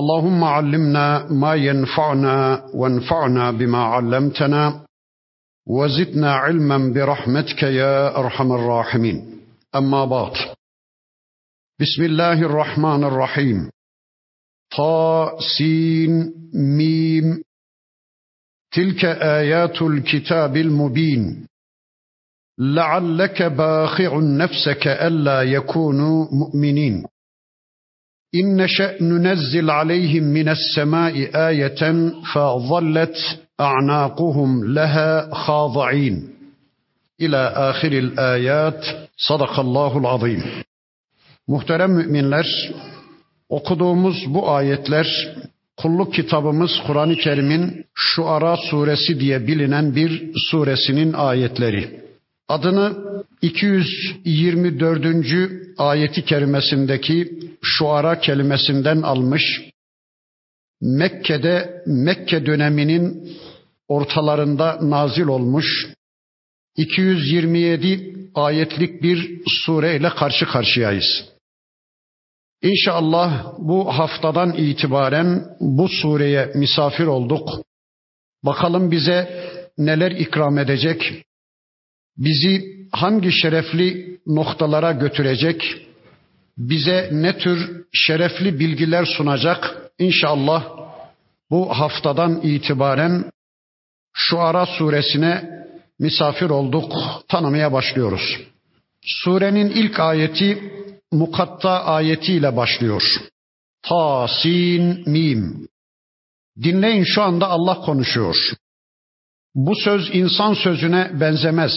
اللهم علمنا ما ينفعنا وانفعنا بما علمتنا وزدنا علما برحمتك يا أرحم الراحمين. أما بعد بسم الله الرحمن الرحيم. طا سين ميم. تلك آيات الكتاب المبين. لعلك باخع نفسك ألا يكونوا مؤمنين. İn neşe nunezzil aleyhim mines semai ayeten fa zallet a'naquhum leha khadi'in. İla ahiril ayat. Sadakallahul azim. Muhterem müminler, okuduğumuz bu ayetler kulluk kitabımız Kur'an-ı Kerim'in Şuara suresi diye bilinen bir suresinin ayetleri. Adını 224. ayeti kerimesindeki şuara kelimesinden almış. Mekke'de Mekke döneminin ortalarında nazil olmuş 227 ayetlik bir sureyle karşı karşıyayız. İnşallah bu haftadan itibaren bu sureye misafir olduk. Bakalım bize neler ikram edecek, bizi hangi şerefli noktalara götürecek, bize ne tür şerefli bilgiler sunacak İnşallah bu haftadan itibaren şu ara suresine misafir olduk, tanımaya başlıyoruz. Surenin ilk ayeti mukatta ayetiyle başlıyor. Ta, sin, mim. Dinleyin şu anda Allah konuşuyor. Bu söz insan sözüne benzemez.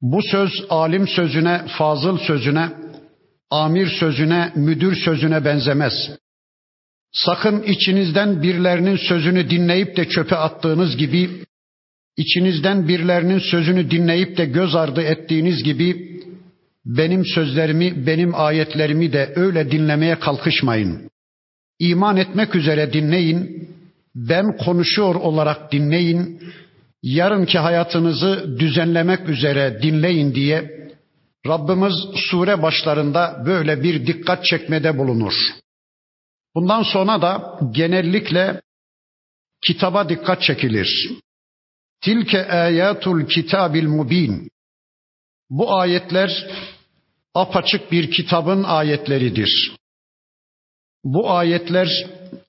Bu söz alim sözüne, fazıl sözüne, amir sözüne, müdür sözüne benzemez. Sakın içinizden birilerinin sözünü dinleyip de çöpe attığınız gibi, içinizden birilerinin sözünü dinleyip de göz ardı ettiğiniz gibi, benim sözlerimi, benim ayetlerimi de öyle dinlemeye kalkışmayın. İman etmek üzere dinleyin, ben konuşuyor olarak dinleyin, yarınki hayatınızı düzenlemek üzere dinleyin diye Rabbimiz sure başlarında böyle bir dikkat çekmede bulunur. Bundan sonra da genellikle kitaba dikkat çekilir. Tilke ayatul kitabil mubin. Bu ayetler apaçık bir kitabın ayetleridir. Bu ayetler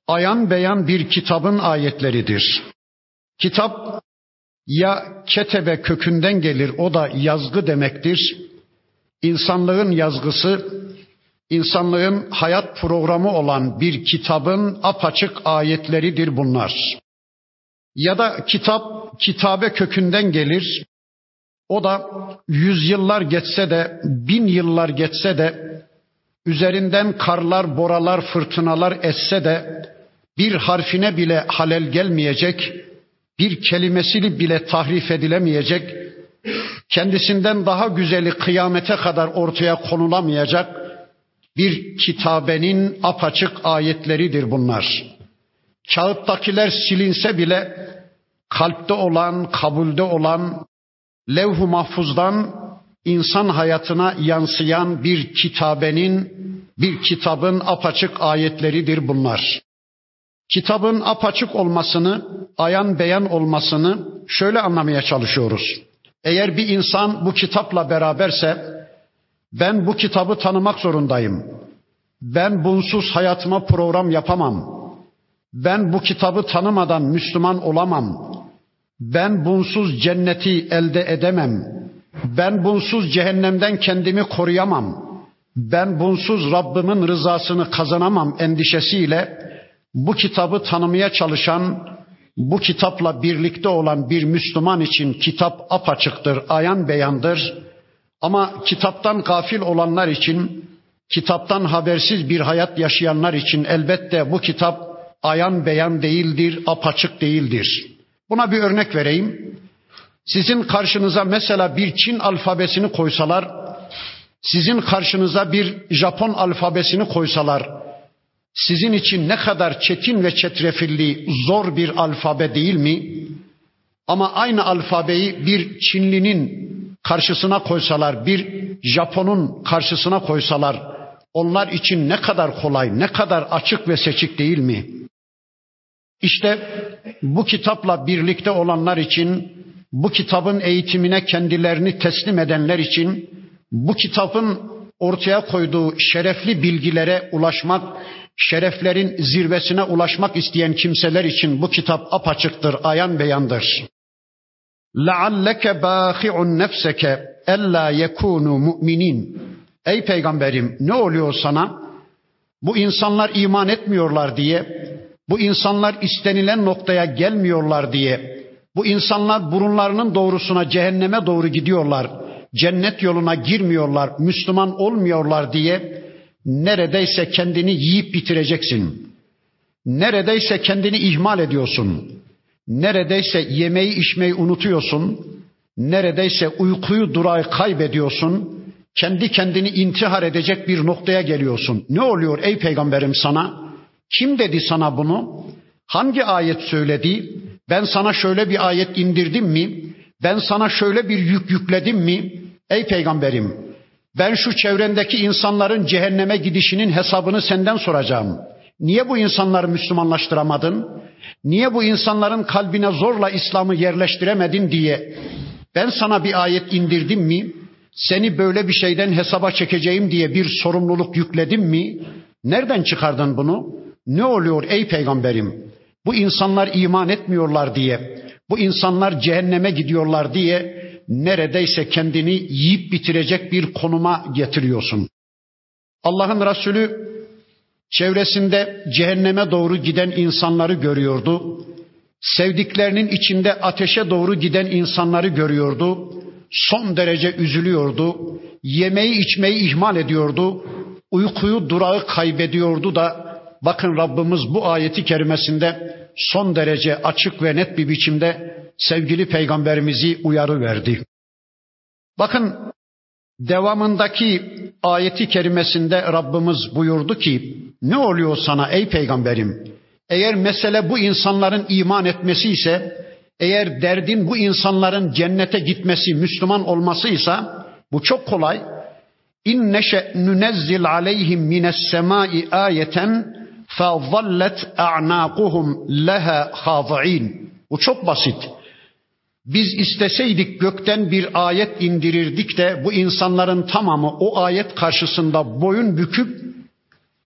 ayan beyan bir kitabın ayetleridir. Kitap ya ketebe kökünden gelir o da yazgı demektir. İnsanlığın yazgısı insanlığın hayat programı olan bir kitabın apaçık ayetleridir bunlar. Ya da kitap kitabe kökünden gelir. O da yüzyıllar geçse de, bin yıllar geçse de, üzerinden karlar, boralar, fırtınalar esse de, bir harfine bile halel gelmeyecek, bir kelimesini bile tahrif edilemeyecek, kendisinden daha güzeli kıyamete kadar ortaya konulamayacak bir kitabenin apaçık ayetleridir bunlar. Kağıttakiler silinse bile kalpte olan, kabulde olan, levh-u mahfuzdan insan hayatına yansıyan bir kitabenin, bir kitabın apaçık ayetleridir bunlar. Kitabın apaçık olmasını, ayan beyan olmasını şöyle anlamaya çalışıyoruz. Eğer bir insan bu kitapla beraberse ben bu kitabı tanımak zorundayım. Ben bunsuz hayatıma program yapamam. Ben bu kitabı tanımadan Müslüman olamam. Ben bunsuz cenneti elde edemem. Ben bunsuz cehennemden kendimi koruyamam. Ben bunsuz Rabbimin rızasını kazanamam endişesiyle bu kitabı tanımaya çalışan, bu kitapla birlikte olan bir Müslüman için kitap apaçıktır, ayan beyandır ama kitaptan gafil olanlar için, kitaptan habersiz bir hayat yaşayanlar için elbette bu kitap ayan beyan değildir, apaçık değildir. Buna bir örnek vereyim. Sizin karşınıza mesela bir Çin alfabesini koysalar, sizin karşınıza bir Japon alfabesini koysalar, sizin için ne kadar çetin ve çetrefilli, zor bir alfabe değil mi? Ama aynı alfabeyi bir Çinlinin karşısına koysalar, bir Japon'un karşısına koysalar, onlar için ne kadar kolay, ne kadar açık ve seçik değil mi? İşte bu kitapla birlikte olanlar için, bu kitabın eğitimine kendilerini teslim edenler için, bu kitabın ortaya koyduğu şerefli bilgilere ulaşmak, şereflerin zirvesine ulaşmak isteyen kimseler için bu kitap apaçıktır, ayan beyandır. لَعَلَّكَ بَاخِعٌ نَفْسَكَ اَلَّا يَكُونُوا مُؤْمِنِينَ Ey peygamberim ne oluyor sana? Bu insanlar iman etmiyorlar diye, bu insanlar istenilen noktaya gelmiyorlar diye, bu insanlar burunlarının doğrusuna cehenneme doğru gidiyorlar, cennet yoluna girmiyorlar, Müslüman olmuyorlar diye neredeyse kendini yiyip bitireceksin. Neredeyse kendini ihmal ediyorsun. Neredeyse yemeği içmeyi unutuyorsun. Neredeyse uykuyu durağı kaybediyorsun. Kendi kendini intihar edecek bir noktaya geliyorsun. Ne oluyor ey peygamberim sana? Kim dedi sana bunu? Hangi ayet söyledi? Ben sana şöyle bir ayet indirdim mi? Ben sana şöyle bir yük yükledim mi? Ey peygamberim, ben şu çevrendeki insanların cehenneme gidişinin hesabını senden soracağım. Niye bu insanları Müslümanlaştıramadın? Niye bu insanların kalbine zorla İslam'ı yerleştiremedin diye ben sana bir ayet indirdim mi? Seni böyle bir şeyden hesaba çekeceğim diye bir sorumluluk yükledim mi? Nereden çıkardın bunu? Ne oluyor ey peygamberim? Bu insanlar iman etmiyorlar diye, bu insanlar cehenneme gidiyorlar diye neredeyse kendini yiyip bitirecek bir konuma getiriyorsun. Allah'ın Resulü çevresinde cehenneme doğru giden insanları görüyordu. Sevdiklerinin içinde ateşe doğru giden insanları görüyordu. Son derece üzülüyordu. Yemeği içmeyi ihmal ediyordu. Uykuyu durağı kaybediyordu da bakın Rabbimiz bu ayeti kerimesinde son derece açık ve net bir biçimde sevgili peygamberimizi uyarı verdi. Bakın devamındaki ayeti kerimesinde Rabbimiz buyurdu ki ne oluyor sana ey peygamberim? Eğer mesele bu insanların iman etmesi ise, eğer derdin bu insanların cennete gitmesi, Müslüman olmasıysa bu çok kolay. İn neşe nunezzil aleyhim mines semai ayeten fa zallet a'naquhum leha khadi'in. Bu çok basit. Biz isteseydik gökten bir ayet indirirdik de bu insanların tamamı o ayet karşısında boyun büküp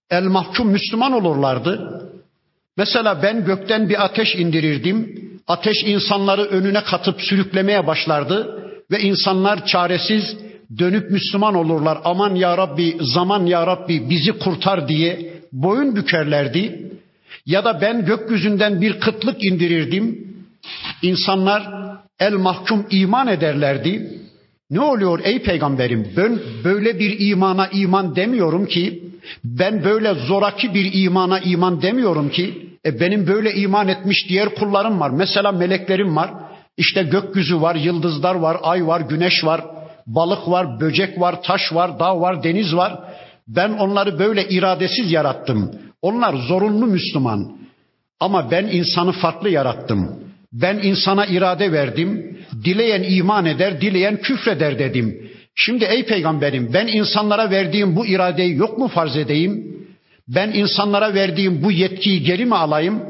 el mahkum Müslüman olurlardı. Mesela ben gökten bir ateş indirirdim. Ateş insanları önüne katıp sürüklemeye başlardı ve insanlar çaresiz dönüp Müslüman olurlar. Aman ya Rabbi, zaman ya Rabbi bizi kurtar diye boyun bükerlerdi. Ya da ben gökyüzünden bir kıtlık indirirdim. İnsanlar el mahkum iman ederlerdi. Ne oluyor ey peygamberim? Ben böyle bir imana iman demiyorum ki. Ben böyle zoraki bir imana iman demiyorum ki. E benim böyle iman etmiş diğer kullarım var. Mesela meleklerim var. İşte gökyüzü var, yıldızlar var, ay var, güneş var, balık var, böcek var, taş var, dağ var, deniz var. Ben onları böyle iradesiz yarattım. Onlar zorunlu Müslüman. Ama ben insanı farklı yarattım. Ben insana irade verdim. Dileyen iman eder, dileyen küfreder dedim. Şimdi ey peygamberim ben insanlara verdiğim bu iradeyi yok mu farz edeyim? Ben insanlara verdiğim bu yetkiyi geri mi alayım?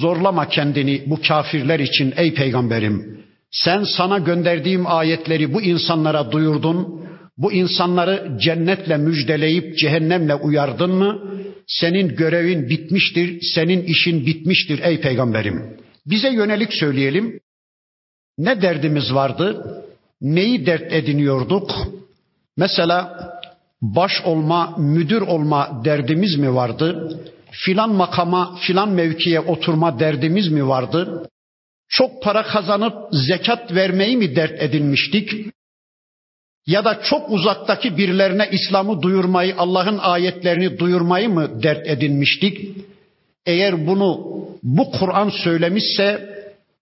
Zorlama kendini bu kafirler için ey peygamberim. Sen sana gönderdiğim ayetleri bu insanlara duyurdun. Bu insanları cennetle müjdeleyip cehennemle uyardın mı? Senin görevin bitmiştir, senin işin bitmiştir ey peygamberim. Bize yönelik söyleyelim. Ne derdimiz vardı? Neyi dert ediniyorduk? Mesela baş olma, müdür olma derdimiz mi vardı? Filan makama, filan mevkiye oturma derdimiz mi vardı? Çok para kazanıp zekat vermeyi mi dert edinmiştik? Ya da çok uzaktaki birilerine İslam'ı duyurmayı, Allah'ın ayetlerini duyurmayı mı dert edinmiştik? Eğer bunu bu Kur'an söylemişse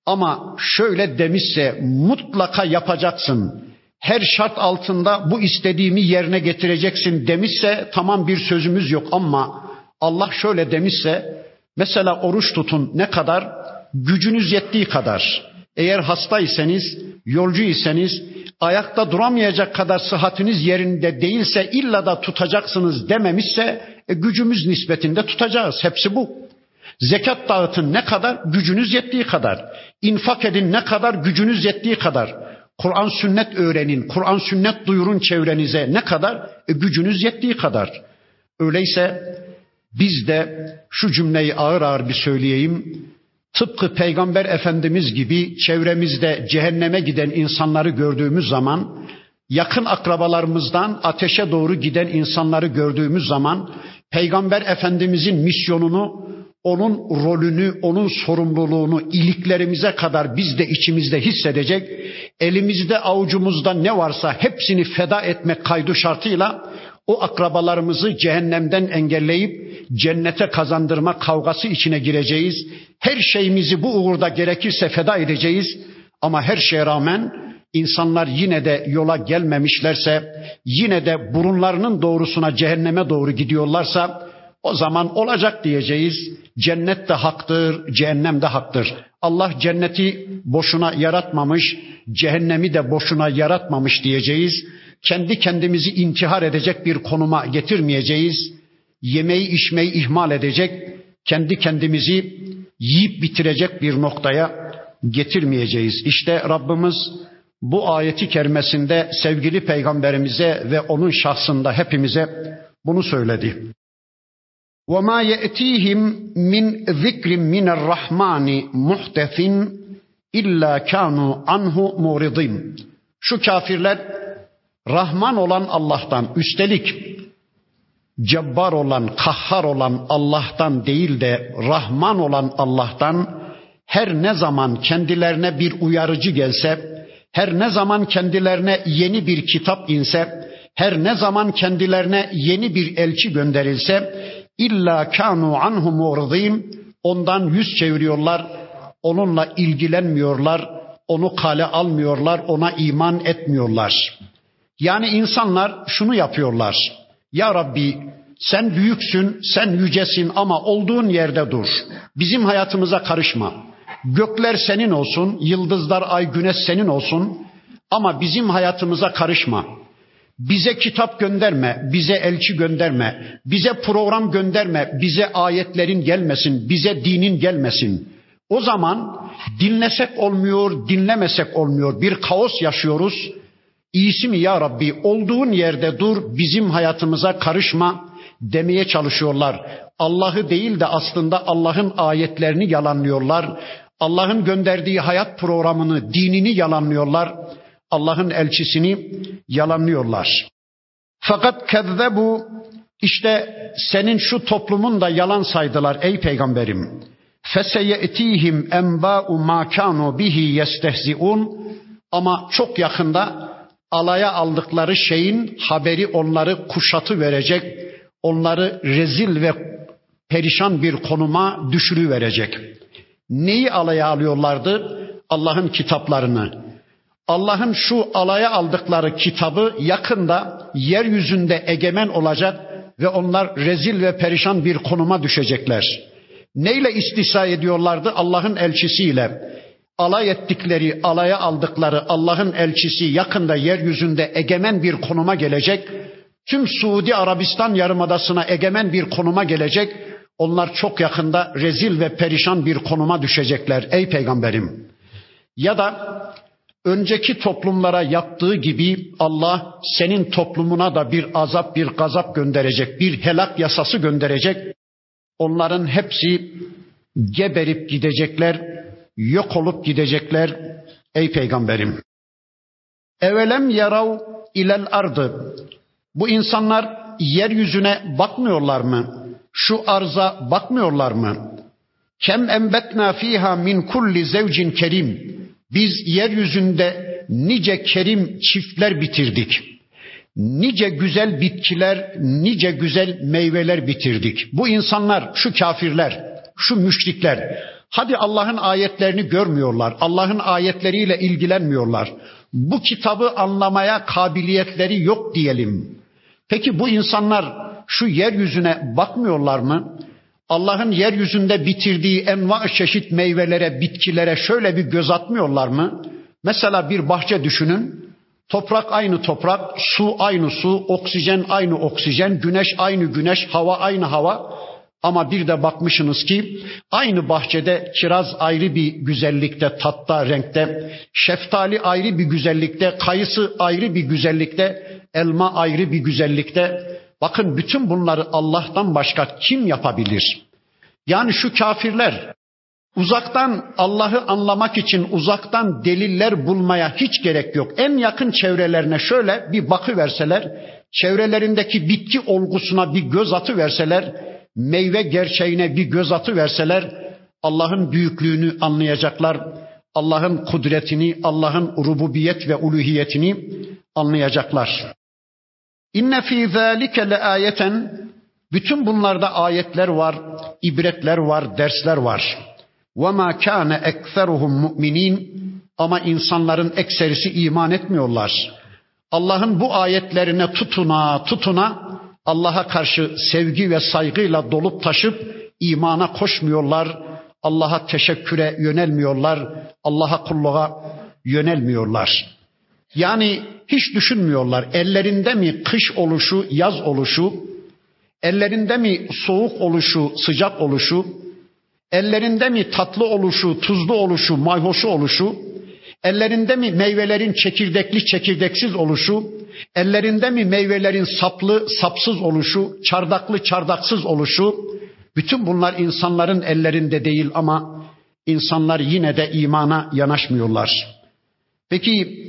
Ama şöyle demişse mutlaka yapacaksın. Her şart altında bu istediğimi yerine getireceksin demişse tamam bir sözümüz yok ama Allah şöyle demişse mesela oruç tutun ne kadar gücünüz yettiği kadar. Eğer hastaysanız, yolcu iseniz, ayakta duramayacak kadar sıhhatiniz yerinde değilse illa da tutacaksınız dememişse e, gücümüz nispetinde tutacağız. Hepsi bu. Zekat dağıtın ne kadar? Gücünüz yettiği kadar. İnfak edin ne kadar? Gücünüz yettiği kadar. Kur'an sünnet öğrenin, Kur'an sünnet duyurun çevrenize ne kadar? E, gücünüz yettiği kadar. Öyleyse biz de şu cümleyi ağır ağır bir söyleyeyim. Tıpkı Peygamber Efendimiz gibi çevremizde cehenneme giden insanları gördüğümüz zaman, yakın akrabalarımızdan ateşe doğru giden insanları gördüğümüz zaman, Peygamber Efendimizin misyonunu, onun rolünü, onun sorumluluğunu iliklerimize kadar biz de içimizde hissedecek, elimizde avucumuzda ne varsa hepsini feda etmek kaydı şartıyla o akrabalarımızı cehennemden engelleyip cennete kazandırma kavgası içine gireceğiz. Her şeyimizi bu uğurda gerekirse feda edeceğiz. Ama her şeye rağmen insanlar yine de yola gelmemişlerse, yine de burunlarının doğrusuna cehenneme doğru gidiyorlarsa o zaman olacak diyeceğiz. Cennet de haktır, cehennem de haktır. Allah cenneti boşuna yaratmamış, cehennemi de boşuna yaratmamış diyeceğiz. Kendi kendimizi intihar edecek bir konuma getirmeyeceğiz. Yemeği içmeyi ihmal edecek, kendi kendimizi yiyip bitirecek bir noktaya getirmeyeceğiz. İşte Rabbimiz bu ayeti kerimesinde sevgili peygamberimize ve onun şahsında hepimize bunu söyledi. وَمَا يَأْتِيهِمْ مِنْ ذِكْرٍ مِنَ الرَّحْمَانِ مُحْتَثٍ اِلَّا كَانُوا عَنْهُ مُورِضِينَ Şu kafirler Rahman olan Allah'tan üstelik cebbar olan, kahhar olan Allah'tan değil de Rahman olan Allah'tan her ne zaman kendilerine bir uyarıcı gelse, her ne zaman kendilerine yeni bir kitap inse, her ne zaman kendilerine yeni bir elçi gönderilse, illa kanu anhu mu'ridin ondan yüz çeviriyorlar, onunla ilgilenmiyorlar, onu kale almıyorlar, ona iman etmiyorlar. Yani insanlar şunu yapıyorlar. Ya Rabbi sen büyüksün, sen yücesin ama olduğun yerde dur. Bizim hayatımıza karışma. Gökler senin olsun, yıldızlar, ay, güneş senin olsun ama bizim hayatımıza karışma. Bize kitap gönderme, bize elçi gönderme, bize program gönderme, bize ayetlerin gelmesin, bize dinin gelmesin. O zaman dinlesek olmuyor, dinlemesek olmuyor. Bir kaos yaşıyoruz. İyisi mi ya Rabbi olduğun yerde dur, bizim hayatımıza karışma demeye çalışıyorlar. Allah'ı değil de aslında Allah'ın ayetlerini yalanlıyorlar. Allah'ın gönderdiği hayat programını, dinini yalanlıyorlar. Allah'ın elçisini yalanlıyorlar. Fakat kezzebu işte senin şu toplumun da yalan saydılar ey peygamberim. Feseyetihim enba'u ma kanu bihi yestehziun ama çok yakında alaya aldıkları şeyin haberi onları kuşatı verecek, onları rezil ve perişan bir konuma düşürü verecek. Neyi alaya alıyorlardı? Allah'ın kitaplarını, Allah'ın şu alaya aldıkları kitabı yakında yeryüzünde egemen olacak ve onlar rezil ve perişan bir konuma düşecekler. Neyle istihza ediyorlardı? Allah'ın elçisiyle. Alay ettikleri, alaya aldıkları Allah'ın elçisi yakında yeryüzünde egemen bir konuma gelecek. Tüm Suudi Arabistan yarımadasına egemen bir konuma gelecek. Onlar çok yakında rezil ve perişan bir konuma düşecekler ey peygamberim. Ya da önceki toplumlara yaptığı gibi Allah senin toplumuna da bir azap, bir gazap gönderecek, bir helak yasası gönderecek. Onların hepsi geberip gidecekler, yok olup gidecekler ey peygamberim. Evelem yarav ilel ardı. Bu insanlar yeryüzüne bakmıyorlar mı? Şu arza bakmıyorlar mı? Kem embetna fiha min kulli zevcin kerim. Biz yeryüzünde nice kerim çiftler bitirdik. Nice güzel bitkiler, nice güzel meyveler bitirdik. Bu insanlar, şu kafirler, şu müşrikler Hadi Allah'ın ayetlerini görmüyorlar. Allah'ın ayetleriyle ilgilenmiyorlar. Bu kitabı anlamaya kabiliyetleri yok diyelim. Peki bu insanlar şu yeryüzüne bakmıyorlar mı? Allah'ın yeryüzünde bitirdiği enva çeşit meyvelere, bitkilere şöyle bir göz atmıyorlar mı? Mesela bir bahçe düşünün. Toprak aynı toprak, su aynı su, oksijen aynı oksijen, güneş aynı güneş, hava aynı hava. Ama bir de bakmışsınız ki aynı bahçede kiraz ayrı bir güzellikte, tatta, renkte, şeftali ayrı bir güzellikte, kayısı ayrı bir güzellikte, elma ayrı bir güzellikte. Bakın bütün bunları Allah'tan başka kim yapabilir? Yani şu kafirler uzaktan Allah'ı anlamak için uzaktan deliller bulmaya hiç gerek yok. En yakın çevrelerine şöyle bir bakı verseler, çevrelerindeki bitki olgusuna bir göz atı verseler, meyve gerçeğine bir göz atı verseler Allah'ın büyüklüğünü anlayacaklar. Allah'ın kudretini, Allah'ın rububiyet ve uluhiyetini anlayacaklar. İnne fî zâlike le ayeten bütün bunlarda ayetler var, ibretler var, dersler var. Ve mâ kâne ekseruhum mu'minin ama insanların ekserisi iman etmiyorlar. Allah'ın bu ayetlerine tutuna tutuna Allah'a karşı sevgi ve saygıyla dolup taşıp imana koşmuyorlar. Allah'a teşekküre yönelmiyorlar. Allah'a kulluğa yönelmiyorlar. Yani hiç düşünmüyorlar. Ellerinde mi kış oluşu, yaz oluşu, ellerinde mi soğuk oluşu, sıcak oluşu, ellerinde mi tatlı oluşu, tuzlu oluşu, mayhoşu oluşu, ellerinde mi meyvelerin çekirdekli, çekirdeksiz oluşu, ellerinde mi meyvelerin saplı, sapsız oluşu, çardaklı, çardaksız oluşu, bütün bunlar insanların ellerinde değil ama insanlar yine de imana yanaşmıyorlar. Peki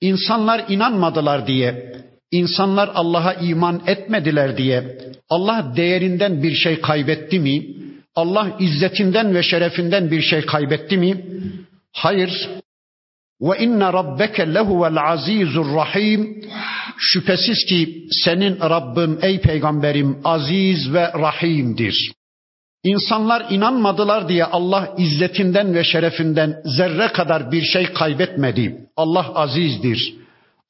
insanlar inanmadılar diye, insanlar Allah'a iman etmediler diye Allah değerinden bir şey kaybetti mi? Allah izzetinden ve şerefinden bir şey kaybetti mi? Hayır. Ve inne rabbeke lehuvel azizur rahim. Şüphesiz ki senin Rabbin ey peygamberim aziz ve rahimdir. İnsanlar inanmadılar diye Allah izzetinden ve şerefinden zerre kadar bir şey kaybetmedi. Allah azizdir.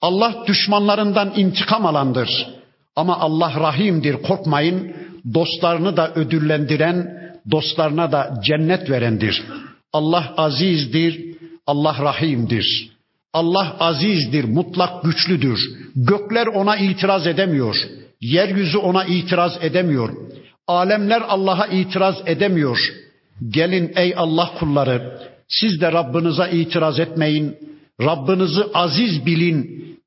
Allah düşmanlarından intikam alandır. Ama Allah rahimdir korkmayın. Dostlarını da ödüllendiren, dostlarına da cennet verendir. Allah azizdir, Allah rahimdir. Allah azizdir, mutlak güçlüdür. Gökler ona itiraz edemiyor. Yeryüzü ona itiraz edemiyor. Alemler Allah'a itiraz edemiyor. Gelin ey Allah kulları, siz de Rabbinize itiraz etmeyin. Rabbinizi aziz bilin,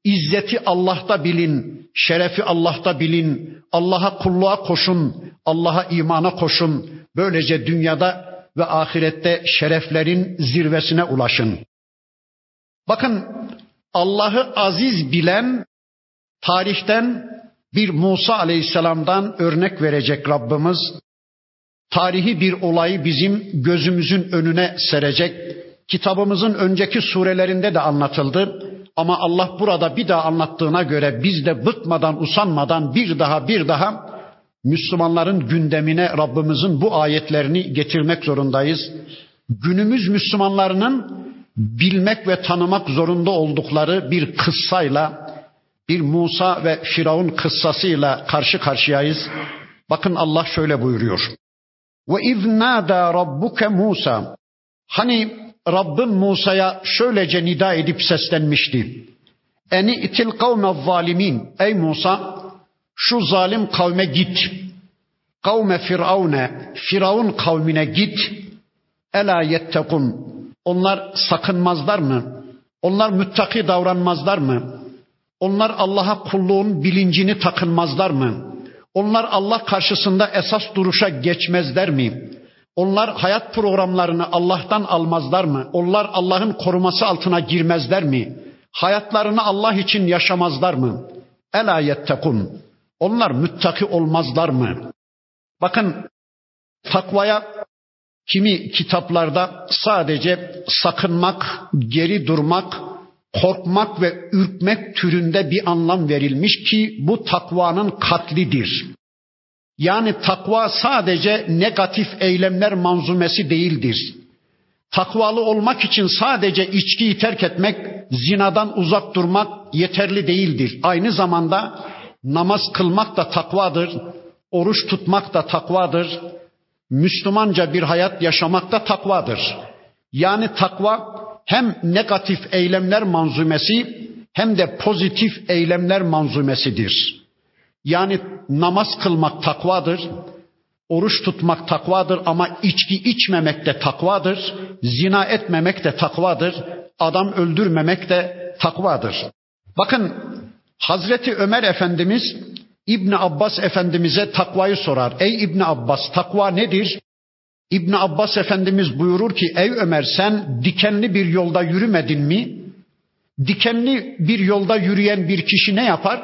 izzeti Allah'ta bilin, şerefi Allah'ta bilin. Allah'a kulluğa koşun, Allah'a imana koşun. Böylece dünyada ve ahirette şereflerin zirvesine ulaşın. Bakın Allah'ı aziz bilen tarihten bir Musa Aleyhisselam'dan örnek verecek Rabbimiz. Tarihi bir olayı bizim gözümüzün önüne serecek. Kitabımızın önceki surelerinde de anlatıldı. Ama Allah burada bir daha anlattığına göre biz de bıkmadan, usanmadan bir daha bir daha Müslümanların gündemine Rabbimizin bu ayetlerini getirmek zorundayız. Günümüz Müslümanlarının bilmek ve tanımak zorunda oldukları bir kıssayla, bir Musa ve Firavun kıssasıyla karşı karşıyayız. Bakın Allah şöyle buyuruyor. Ve iznada rabbuke Musa. Hani Rabbim Musa'ya şöylece nida edip seslenmişti. Eni itil kavme zalimin. Ey Musa şu zalim kavme git. Kavme Firavune, Firavun kavmine git. Ela yettekun. Onlar sakınmazlar mı? Onlar müttaki davranmazlar mı? Onlar Allah'a kulluğun bilincini takınmazlar mı? Onlar Allah karşısında esas duruşa geçmezler mi? Onlar hayat programlarını Allah'tan almazlar mı? Onlar Allah'ın koruması altına girmezler mi? Hayatlarını Allah için yaşamazlar mı? Ela yettekun. Onlar müttaki olmazlar mı? Bakın takvaya kimi kitaplarda sadece sakınmak, geri durmak, korkmak ve ürkmek türünde bir anlam verilmiş ki bu takvanın katlidir. Yani takva sadece negatif eylemler manzumesi değildir. Takvalı olmak için sadece içkiyi terk etmek, zinadan uzak durmak yeterli değildir. Aynı zamanda namaz kılmak da takvadır, oruç tutmak da takvadır, Müslümanca bir hayat yaşamak da takvadır. Yani takva hem negatif eylemler manzumesi hem de pozitif eylemler manzumesidir. Yani namaz kılmak takvadır, oruç tutmak takvadır ama içki içmemek de takvadır, zina etmemek de takvadır, adam öldürmemek de takvadır. Bakın Hazreti Ömer Efendimiz İbn Abbas Efendimiz'e takvayı sorar. Ey İbn Abbas takva nedir? İbn Abbas Efendimiz buyurur ki ey Ömer sen dikenli bir yolda yürümedin mi? Dikenli bir yolda yürüyen bir kişi ne yapar?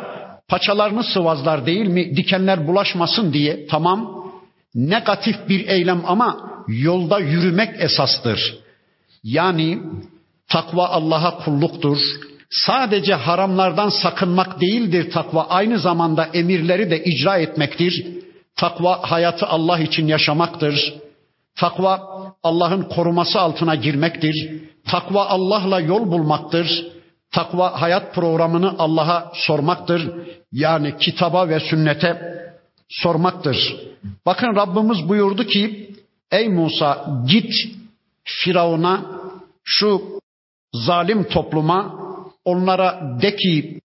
Paçalarını sıvazlar değil mi? Dikenler bulaşmasın diye. Tamam. Negatif bir eylem ama yolda yürümek esastır. Yani takva Allah'a kulluktur. Sadece haramlardan sakınmak değildir takva. Aynı zamanda emirleri de icra etmektir. Takva hayatı Allah için yaşamaktır. Takva Allah'ın koruması altına girmektir. Takva Allah'la yol bulmaktır. Takva hayat programını Allah'a sormaktır. Yani kitaba ve sünnete sormaktır. Bakın Rabbimiz buyurdu ki ey Musa git Firavun'a şu zalim topluma onlara de ki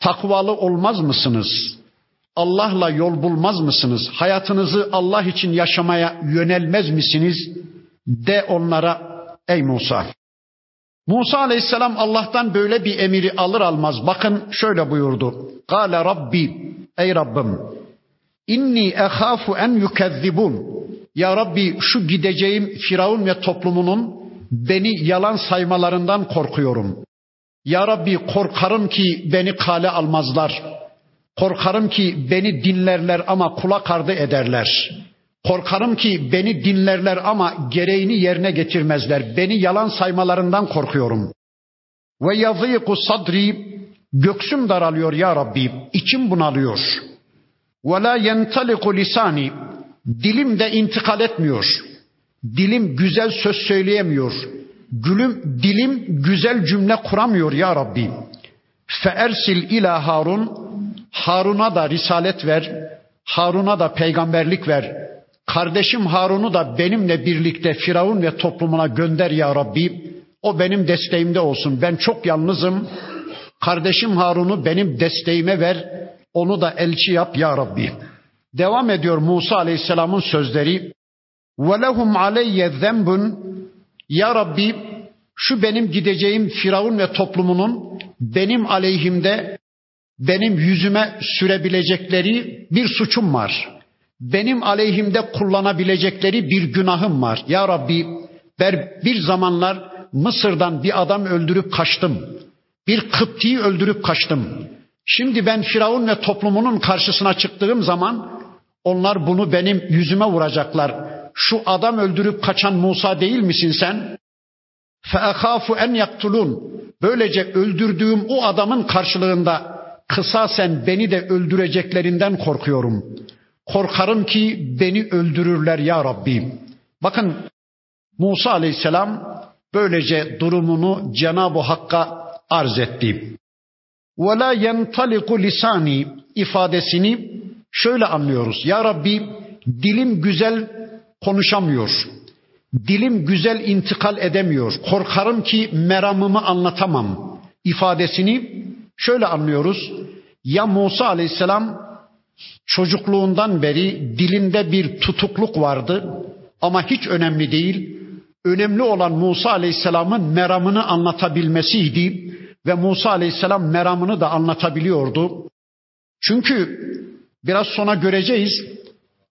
takvalı olmaz mısınız? Allah'la yol bulmaz mısınız? Hayatınızı Allah için yaşamaya yönelmez misiniz? De onlara ey Musa. Musa aleyhisselam Allah'tan böyle bir emiri alır almaz bakın şöyle buyurdu. Kale Rabbi ey Rabbim inni ehafu en yukezzibun. Ya Rabbi şu gideceğim Firavun ve toplumunun beni yalan saymalarından korkuyorum. Ya Rabbi korkarım ki beni kale almazlar. Korkarım ki beni dinlerler ama kulak ardı ederler. Korkarım ki beni dinlerler ama gereğini yerine getirmezler. Beni yalan saymalarından korkuyorum. Ve yazıyku sadri göksüm daralıyor ya Rabbi. içim bunalıyor. Ve la yentaliku lisani dilim de intikal etmiyor. Dilim güzel söz söyleyemiyor. Gülüm, dilim güzel cümle kuramıyor ya Rabbi. Feersil ila Harun. Harun'a da risalet ver, Harun'a da peygamberlik ver. Kardeşim Harun'u da benimle birlikte Firavun ve toplumuna gönder ya Rabbi. O benim desteğimde olsun. Ben çok yalnızım. Kardeşim Harun'u benim desteğime ver. Onu da elçi yap ya Rabbi. Devam ediyor Musa Aleyhisselam'ın sözleri. Ve lehum aleyye ya Rabbi şu benim gideceğim Firavun ve toplumunun benim aleyhimde benim yüzüme sürebilecekleri bir suçum var. Benim aleyhimde kullanabilecekleri bir günahım var. Ya Rabbi ben bir zamanlar Mısır'dan bir adam öldürüp kaçtım. Bir Kıpti'yi öldürüp kaçtım. Şimdi ben Firavun ve toplumunun karşısına çıktığım zaman onlar bunu benim yüzüme vuracaklar. Şu adam öldürüp kaçan Musa değil misin sen? فَاَخَافُ en yaktulun. Böylece öldürdüğüm o adamın karşılığında kısa sen beni de öldüreceklerinden korkuyorum. Korkarım ki beni öldürürler ya Rabbi. Bakın Musa aleyhisselam böylece durumunu Cenab-ı Hakk'a arz etti. وَلَا يَنْطَلِقُ lisani ifadesini şöyle anlıyoruz. Ya Rabbi dilim güzel konuşamıyor. Dilim güzel intikal edemiyor. Korkarım ki meramımı anlatamam ifadesini şöyle anlıyoruz. Ya Musa aleyhisselam çocukluğundan beri dilinde bir tutukluk vardı ama hiç önemli değil. Önemli olan Musa aleyhisselamın meramını anlatabilmesiydi ve Musa aleyhisselam meramını da anlatabiliyordu. Çünkü biraz sonra göreceğiz.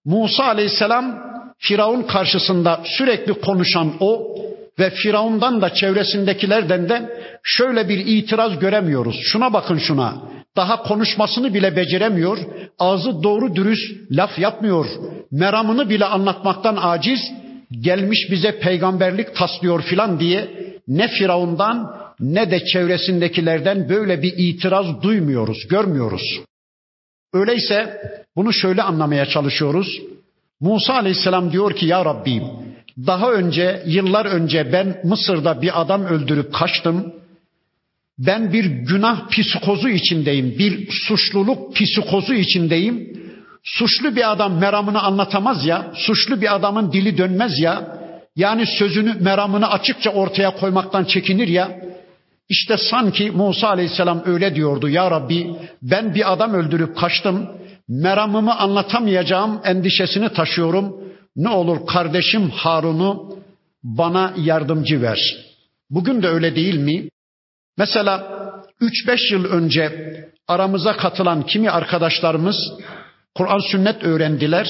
Musa aleyhisselam Firavun karşısında sürekli konuşan o ve Firavundan da çevresindekilerden de şöyle bir itiraz göremiyoruz. Şuna bakın şuna. Daha konuşmasını bile beceremiyor. Ağzı doğru dürüst laf yapmıyor. Meramını bile anlatmaktan aciz. Gelmiş bize peygamberlik taslıyor filan diye ne Firavundan ne de çevresindekilerden böyle bir itiraz duymuyoruz, görmüyoruz. Öyleyse bunu şöyle anlamaya çalışıyoruz. Musa aleyhisselam diyor ki ya Rabbi Daha önce, yıllar önce ben Mısır'da bir adam öldürüp kaçtım. Ben bir günah psikozu içindeyim, bir suçluluk psikozu içindeyim. Suçlu bir adam meramını anlatamaz ya, suçlu bir adamın dili dönmez ya. Yani sözünü, meramını açıkça ortaya koymaktan çekinir ya. İşte sanki Musa Aleyhisselam öyle diyordu. Ya Rabbi ben bir adam öldürüp kaçtım. Meramımı anlatamayacağım endişesini taşıyorum. Ne olur kardeşim Harun'u bana yardımcı ver. Bugün de öyle değil mi? Mesela 3-5 yıl önce aramıza katılan kimi arkadaşlarımız Kur'an sünnet öğrendiler.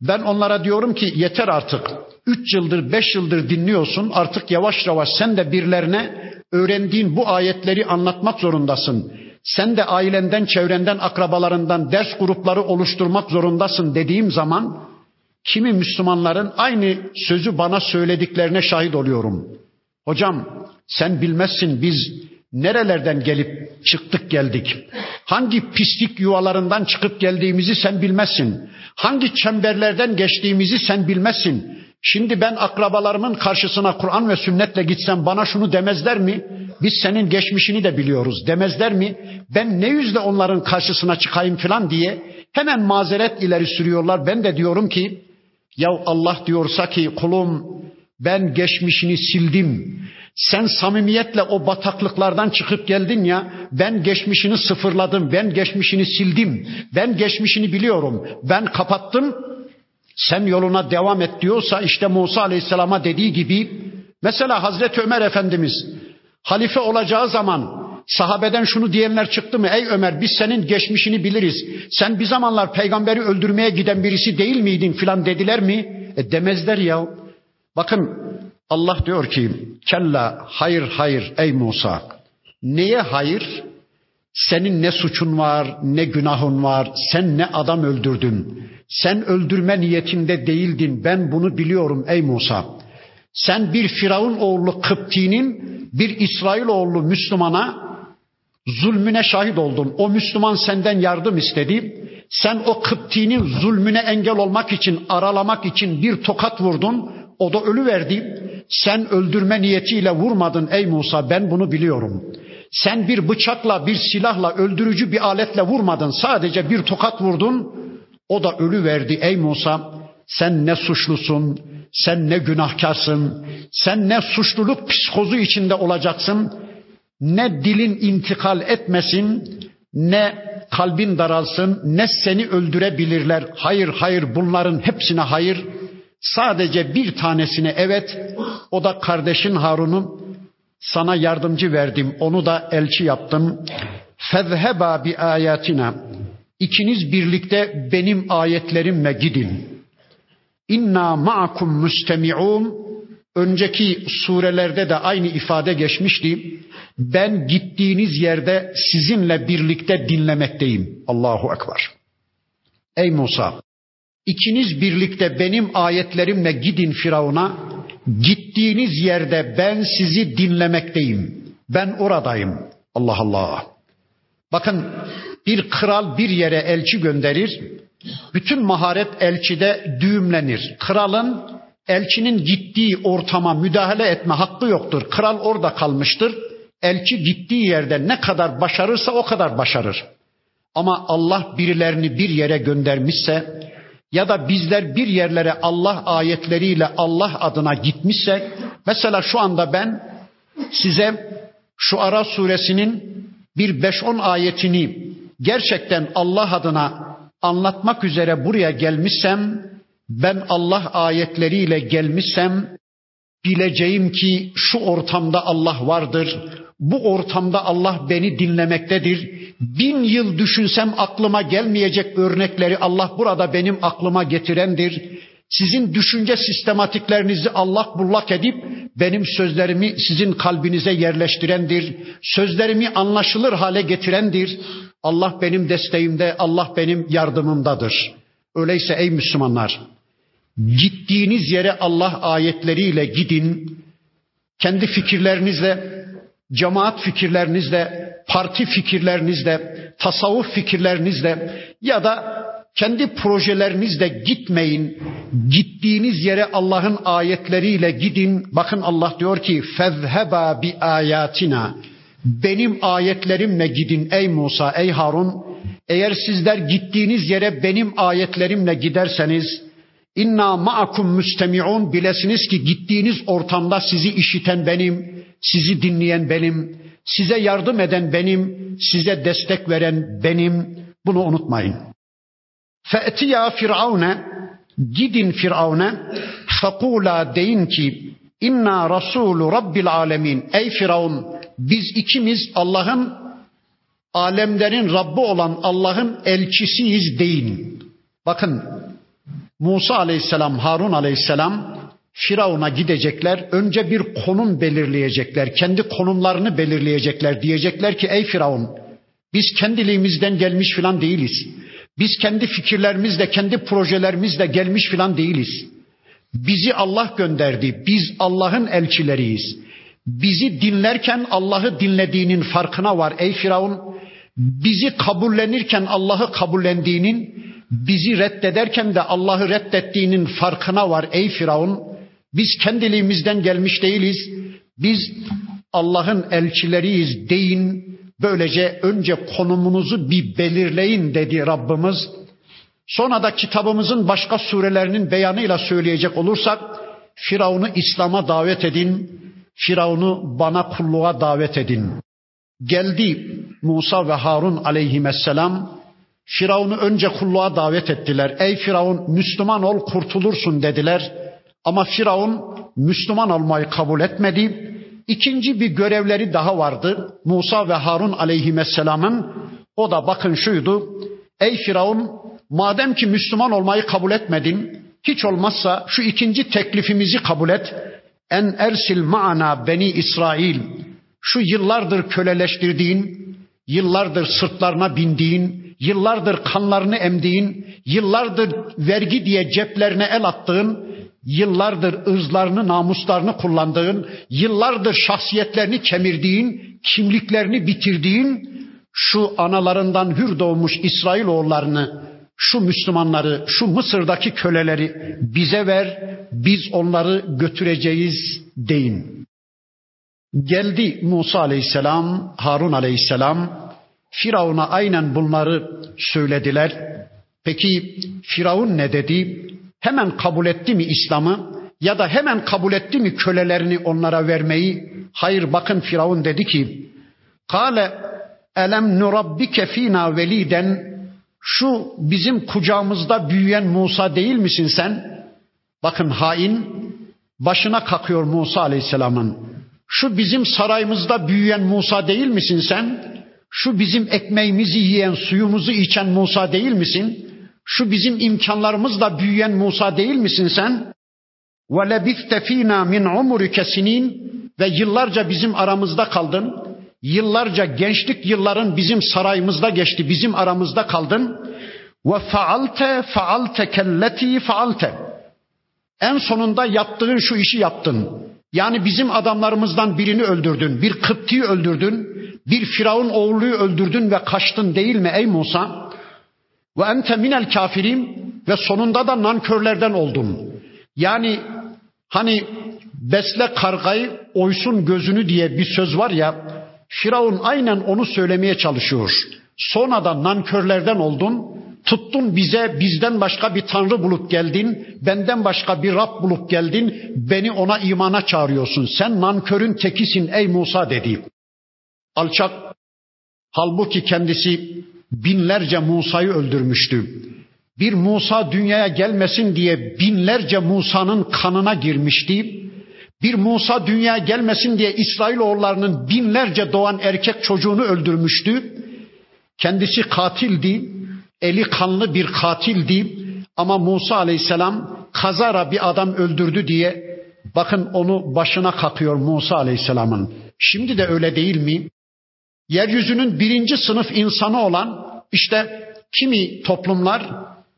Ben onlara diyorum ki yeter artık. 3 yıldır 5 yıldır dinliyorsun artık yavaş yavaş sen de birilerine öğrendiğin bu ayetleri anlatmak zorundasın. Sen de ailenden, çevrenden, akrabalarından ders grupları oluşturmak zorundasın dediğim zaman kimi Müslümanların aynı sözü bana söylediklerine şahit oluyorum. Hocam sen bilmezsin biz nerelerden gelip çıktık geldik. Hangi pislik yuvalarından çıkıp geldiğimizi sen bilmezsin. Hangi çemberlerden geçtiğimizi sen bilmezsin. Şimdi ben akrabalarımın karşısına Kur'an ve sünnetle gitsem bana şunu demezler mi? Biz senin geçmişini de biliyoruz demezler mi? Ben ne yüzle onların karşısına çıkayım falan diye hemen mazeret ileri sürüyorlar. Ben de diyorum ki ya Allah diyorsa ki kulum ben geçmişini sildim. Sen samimiyetle o bataklıklardan çıkıp geldin ya. Ben geçmişini sıfırladım. Ben geçmişini sildim. Ben geçmişini biliyorum. Ben kapattım. Sen yoluna devam et diyorsa işte Musa Aleyhisselam'a dediği gibi mesela Hazreti Ömer Efendimiz halife olacağı zaman sahabeden şunu diyenler çıktı mı? Ey Ömer biz senin geçmişini biliriz. Sen bir zamanlar peygamberi öldürmeye giden birisi değil miydin filan dediler mi? E demezler ya. Bakın Allah diyor ki kella hayır hayır ey Musa. Neye hayır? Senin ne suçun var, ne günahın var, sen ne adam öldürdün. Sen öldürme niyetinde değildin, ben bunu biliyorum ey Musa. Sen bir Firavun oğlu Kıpti'nin bir İsrail oğlu Müslümana zulmüne şahit oldun. O Müslüman senden yardım istedi. Sen o Kıpti'nin zulmüne engel olmak için, aralamak için bir tokat vurdun. O da ölü verdi. Sen öldürme niyetiyle vurmadın ey Musa ben bunu biliyorum. Sen bir bıçakla, bir silahla, öldürücü bir aletle vurmadın. Sadece bir tokat vurdun. O da ölü verdi ey Musa. Sen ne suçlusun, sen ne günahkarsın, sen ne suçluluk psikozu içinde olacaksın, ne dilin intikal etmesin, ne kalbin daralsın, ne seni öldürebilirler. Hayır, hayır bunların hepsine hayır. Sadece bir tanesine evet, o da kardeşin Harun'un sana yardımcı verdim, onu da elçi yaptım. Fezheba bi ayatina. İkiniz birlikte benim ayetlerimle gidin. İnna ma'akum müstemi'un. Önceki surelerde de aynı ifade geçmişti. Ben gittiğiniz yerde sizinle birlikte dinlemekteyim. Allahu Ekber. Ey Musa, ikiniz birlikte benim ayetlerimle gidin Firavun'a. Gittiğiniz yerde ben sizi dinlemekteyim. Ben oradayım. Allah Allah. Bakın bir kral bir yere elçi gönderir. Bütün maharet elçide düğümlenir. Kralın elçinin gittiği ortama müdahale etme hakkı yoktur. Kral orada kalmıştır. Elçi gittiği yerde ne kadar başarırsa o kadar başarır. Ama Allah birilerini bir yere göndermişse ya da bizler bir yerlere Allah ayetleriyle Allah adına gitmişsek mesela şu anda ben size şu Ara suresinin bir 5-10 ayetini gerçekten Allah adına anlatmak üzere buraya gelmişsem, ben Allah ayetleriyle gelmişsem, bileceğim ki şu ortamda Allah vardır. Bu ortamda Allah beni dinlemektedir. Bin yıl düşünsem aklıma gelmeyecek örnekleri Allah burada benim aklıma getirendir. Sizin düşünce sistematiklerinizi Allah bullak edip benim sözlerimi sizin kalbinize yerleştirendir. Sözlerimi anlaşılır hale getirendir. Allah benim desteğimde, Allah benim yardımımdadır. Öyleyse ey Müslümanlar, gittiğiniz yere Allah ayetleriyle gidin. Kendi fikirlerinizle, cemaat fikirlerinizle, parti fikirlerinizle, tasavvuf fikirlerinizle ya da kendi projelerinizle gitmeyin. Gittiğiniz yere Allah'ın ayetleriyle gidin. Bakın Allah diyor ki fezheba bi ayatina. Benim ayetlerimle gidin ey Musa, ey Harun. Eğer sizler gittiğiniz yere benim ayetlerimle giderseniz inna ma'akum müstemi'un bilesiniz ki gittiğiniz ortamda sizi işiten benim, sizi dinleyen benim, size yardım eden benim, size destek veren benim. Bunu unutmayın. Fe'tiya firavune gidin firavune fekula deyin ki inna rasulü rabbil alemin ey firavun biz ikimiz Allah'ın alemlerin Rabbi olan Allah'ın elçisiyiz deyin. Bakın Musa aleyhisselam, Harun aleyhisselam Firavun'a gidecekler. Önce bir konum belirleyecekler. Kendi konumlarını belirleyecekler. Diyecekler ki ey Firavun biz kendiliğimizden gelmiş filan değiliz. Biz kendi fikirlerimizle, kendi projelerimizle gelmiş filan değiliz. Bizi Allah gönderdi. Biz Allah'ın elçileriyiz. Bizi dinlerken Allah'ı dinlediğinin farkına var ey Firavun. Bizi kabullenirken Allah'ı kabullendiğinin, bizi reddederken de Allah'ı reddettiğinin farkına var ey Firavun. Biz kendiliğimizden gelmiş değiliz. Biz Allah'ın elçileriyiz deyin. Böylece önce konumunuzu bir belirleyin dedi Rabbimiz. Sonra da kitabımızın başka surelerinin beyanıyla söyleyecek olursak Firavun'u İslam'a davet edin. Firavun'u bana kulluğa davet edin. Geldi Musa ve Harun aleyhisselam Firavun'u önce kulluğa davet ettiler. Ey Firavun Müslüman ol kurtulursun dediler. Ama Firavun Müslüman olmayı kabul etmedi. İkinci bir görevleri daha vardı. Musa ve Harun aleyhisselamın o da bakın şuydu. Ey Firavun madem ki Müslüman olmayı kabul etmedin hiç olmazsa şu ikinci teklifimizi kabul et. En ersil ma'ana beni İsrail. Şu yıllardır köleleştirdiğin, yıllardır sırtlarına bindiğin, yıllardır kanlarını emdiğin, yıllardır vergi diye ceplerine el attığın, yıllardır ırzlarını, namuslarını kullandığın, yıllardır şahsiyetlerini kemirdiğin, kimliklerini bitirdiğin, şu analarından hür doğmuş İsrailoğullarını, şu Müslümanları, şu Mısır'daki köleleri bize ver, biz onları götüreceğiz deyin. Geldi Musa aleyhisselam, Harun aleyhisselam, Firavun'a aynen bunları söylediler. Peki Firavun ne dedi? Hemen kabul etti mi İslam'ı ya da hemen kabul etti mi kölelerini onlara vermeyi? Hayır bakın Firavun dedi ki Kale elem nurabbike fina veliden şu bizim kucağımızda büyüyen Musa değil misin sen? Bakın hain başına kakıyor Musa Aleyhisselam'ın. Şu bizim sarayımızda büyüyen Musa değil misin sen? Şu bizim ekmeğimizi yiyen, suyumuzu içen Musa değil misin? Şu bizim imkanlarımızla büyüyen Musa değil misin sen? وَلَبِثْتَ ف۪ينَا مِنْ عُمُرِكَ سِن۪ينَ Ve yıllarca bizim aramızda kaldın. Yıllarca gençlik yılların bizim sarayımızda geçti, bizim aramızda kaldın. وَفَعَلْتَ فَعَلْتَ كَلَّتِي فَعَلْتَ En sonunda yaptığın şu işi yaptın. Yani bizim adamlarımızdan birini öldürdün, bir Kıpti'yi öldürdün, bir Firavun oğluyu öldürdün ve kaçtın değil mi ey Musa? Ve ente minel kafirin ve sonunda da nankörlerden oldun. Yani hani besle kargayı oysun gözünü diye bir söz var ya Firavun aynen onu söylemeye çalışıyor. Sonra da nankörlerden oldun. Tuttun bize bizden başka bir tanrı bulup geldin. Benden başka bir Rab bulup geldin. Beni ona imana çağırıyorsun. Sen nankörün tekisin ey Musa dedi. Alçak halbuki kendisi binlerce Musa'yı öldürmüştü. Bir Musa dünyaya gelmesin diye binlerce Musa'nın kanına girmişti. Bir Musa dünyaya gelmesin diye İsrailoğullarının binlerce doğan erkek çocuğunu öldürmüştü. Kendisi katildi, eli kanlı bir katildi. Ama Musa aleyhisselam kazara bir adam öldürdü diye bakın onu başına kakıyor Musa aleyhisselamın. Şimdi de öyle değil mi? Yeryüzünün birinci sınıf insanı olan işte kimi toplumlar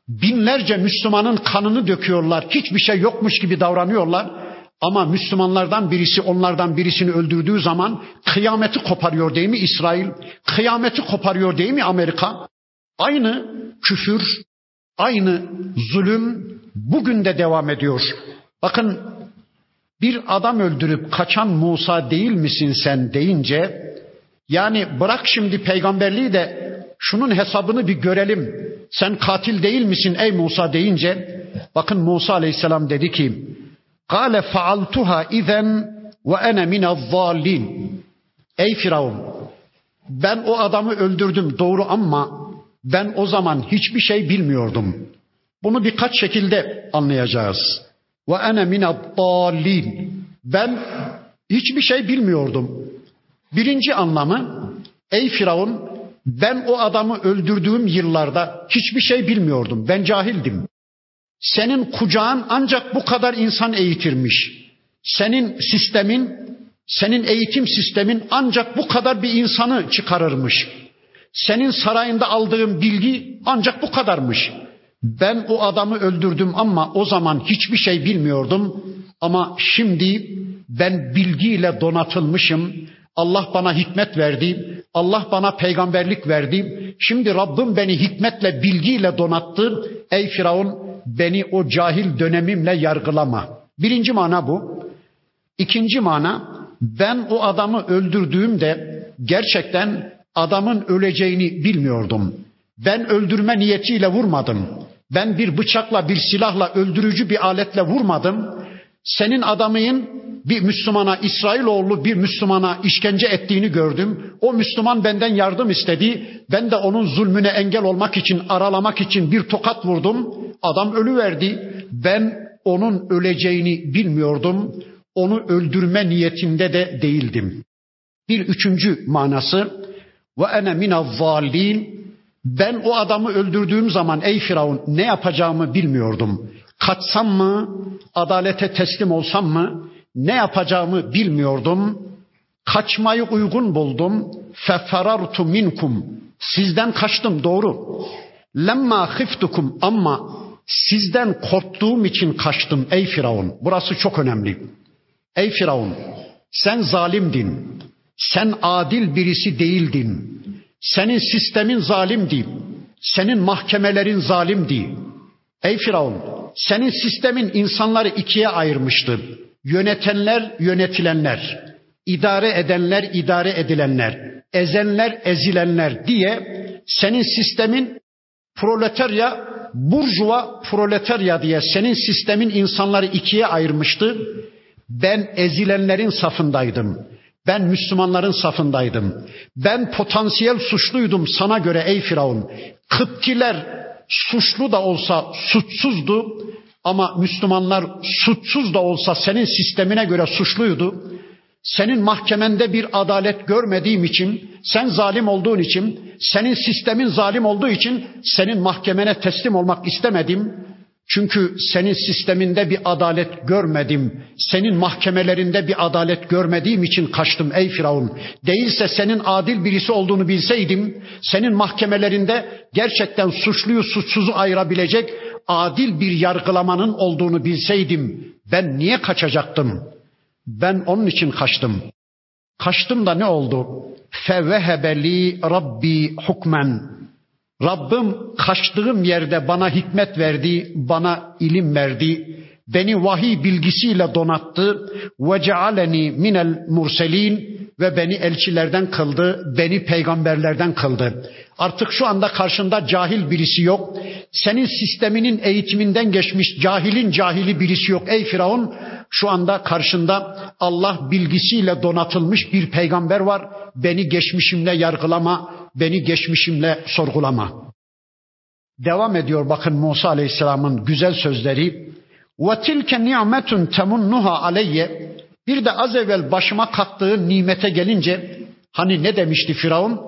binlerce Müslümanın kanını döküyorlar. Hiçbir şey yokmuş gibi davranıyorlar. Ama Müslümanlardan birisi onlardan birisini öldürdüğü zaman kıyameti koparıyor değil mi İsrail? Kıyameti koparıyor değil mi Amerika? Aynı küfür, Aynı zulüm bugün de devam ediyor. Bakın bir adam öldürüp kaçan Musa değil misin sen deyince yani bırak şimdi peygamberliği de şunun hesabını bir görelim. Sen katil değil misin ey Musa deyince bakın Musa aleyhisselam dedi ki Kale faaltuha izen ve ene minezzallin. Ey Firavun ben o adamı öldürdüm doğru ama ben o zaman hiçbir şey bilmiyordum. Bunu birkaç şekilde anlayacağız. Ve ene minezzallin. Ben hiçbir şey bilmiyordum. Birinci anlamı ey Firavun ben o adamı öldürdüğüm yıllarda hiçbir şey bilmiyordum. Ben cahildim. Senin kucağın ancak bu kadar insan eğitirmiş. Senin sistemin, senin eğitim sistemin ancak bu kadar bir insanı çıkarırmış. Senin sarayında aldığın bilgi ancak bu kadarmış. Ben o adamı öldürdüm ama o zaman hiçbir şey bilmiyordum. Ama şimdi ben bilgiyle donatılmışım. Allah bana hikmet verdi. Allah bana peygamberlik verdi. Şimdi Rabbim beni hikmetle, bilgiyle donattı. Ey Firavun beni o cahil dönemimle yargılama. Birinci mana bu. İkinci mana ben o adamı öldürdüğümde gerçekten adamın öleceğini bilmiyordum. Ben öldürme niyetiyle vurmadım. Ben bir bıçakla, bir silahla, öldürücü bir aletle vurmadım. Senin adamın bir Müslümana, İsrailoğlu bir Müslümana işkence ettiğini gördüm. O Müslüman benden yardım istedi. Ben de onun zulmüne engel olmak için, aralamak için bir tokat vurdum. Adam ölü verdi. Ben onun öleceğini bilmiyordum. Onu öldürme niyetinde de değildim. Bir üçüncü manası ve ene minazzalin ben o adamı öldürdüğüm zaman ey Firavun ne yapacağımı bilmiyordum. Kaçsam mı, adalete teslim olsam mı, ne yapacağımı bilmiyordum. Kaçmayı uygun buldum. Feferartu minkum. Sizden kaçtım doğru. Lemma khiftukum ama sizden korktuğum için kaçtım ey Firavun. Burası çok önemli. Ey Firavun sen zalimdin. Sen adil birisi değildin. Senin sistemin zalimdi. Senin mahkemelerin zalimdi. Ey Firavun senin sistemin insanları ikiye ayırmıştı. Yönetenler, yönetilenler, idare edenler, idare edilenler, ezenler, ezilenler diye senin sistemin proletarya, burjuva, proletarya diye senin sistemin insanları ikiye ayırmıştı. Ben ezilenlerin safındaydım. Ben Müslümanların safındaydım. Ben potansiyel suçluydum sana göre ey Firavun. Kıptiler suçlu da olsa suçsuzdu ama Müslümanlar suçsuz da olsa senin sistemine göre suçluydu. Senin mahkemende bir adalet görmediğim için, sen zalim olduğun için, senin sistemin zalim olduğu için senin mahkemene teslim olmak istemedim. Çünkü senin sisteminde bir adalet görmedim. Senin mahkemelerinde bir adalet görmediğim için kaçtım ey Firavun. Değilse senin adil birisi olduğunu bilseydim, senin mahkemelerinde gerçekten suçluyu suçsuzu ayırabilecek adil bir yargılamanın olduğunu bilseydim ben niye kaçacaktım? Ben onun için kaçtım. Kaçtım da ne oldu? Fevehebeli Rabbi hukmen. Rabbim kaçtığım yerde bana hikmet verdi, bana ilim verdi. Beni vahiy bilgisiyle donattı. Ve cealeni minel murselin ve beni elçilerden kıldı, beni peygamberlerden kıldı. Artık şu anda karşında cahil birisi yok. Senin sisteminin eğitiminden geçmiş cahilin cahili birisi yok ey Firavun. Şu anda karşında Allah bilgisiyle donatılmış bir peygamber var. Beni geçmişimle yargılama, beni geçmişimle sorgulama. Devam ediyor bakın Musa Aleyhisselam'ın güzel sözleri. Ve tilke ni'metun temunnuha aleyye. Bir de az evvel başıma kattığı nimete gelince hani ne demişti Firavun?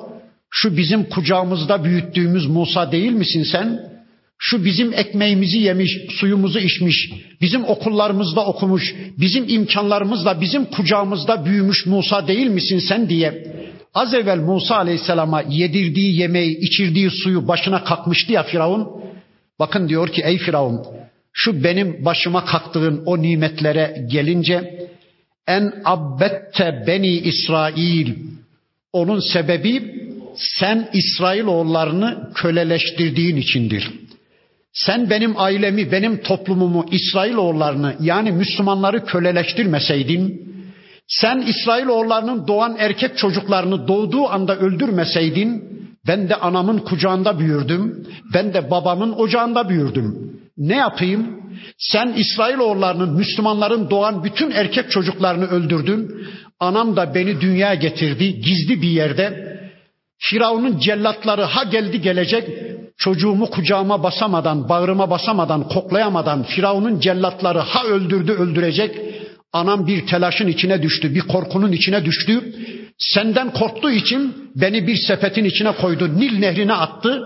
Şu bizim kucağımızda büyüttüğümüz Musa değil misin sen? Şu bizim ekmeğimizi yemiş, suyumuzu içmiş, bizim okullarımızda okumuş, bizim imkanlarımızla bizim kucağımızda büyümüş Musa değil misin sen diye az evvel Musa Aleyhisselam'a yedirdiği yemeği, içirdiği suyu başına kalkmıştı ya Firavun. Bakın diyor ki ey Firavun şu benim başıma kalktığın o nimetlere gelince en abbette beni İsrail onun sebebi sen İsrailoğullarını köleleştirdiğin içindir. sen benim ailemi, benim toplumumu, İsrailoğullarını yani Müslümanları köleleştirmeseydin, sen İsrailoğullarının doğan erkek çocuklarını doğduğu anda öldürmeseydin, ben de anamın kucağında büyürdüm, ben de babamın ocağında büyürdüm. Ne yapayım? Sen İsrailoğullarının, Müslümanların doğan bütün erkek çocuklarını öldürdün. Anam da beni dünyaya getirdi gizli bir yerde. Firavun'un cellatları ha geldi gelecek çocuğumu kucağıma basamadan, bağrıma basamadan, koklayamadan Firavun'un cellatları ha öldürdü öldürecek. Anam bir telaşın içine düştü, bir korkunun içine düştü. Senden korktuğu için beni bir sepetin içine koydu, Nil nehrine attı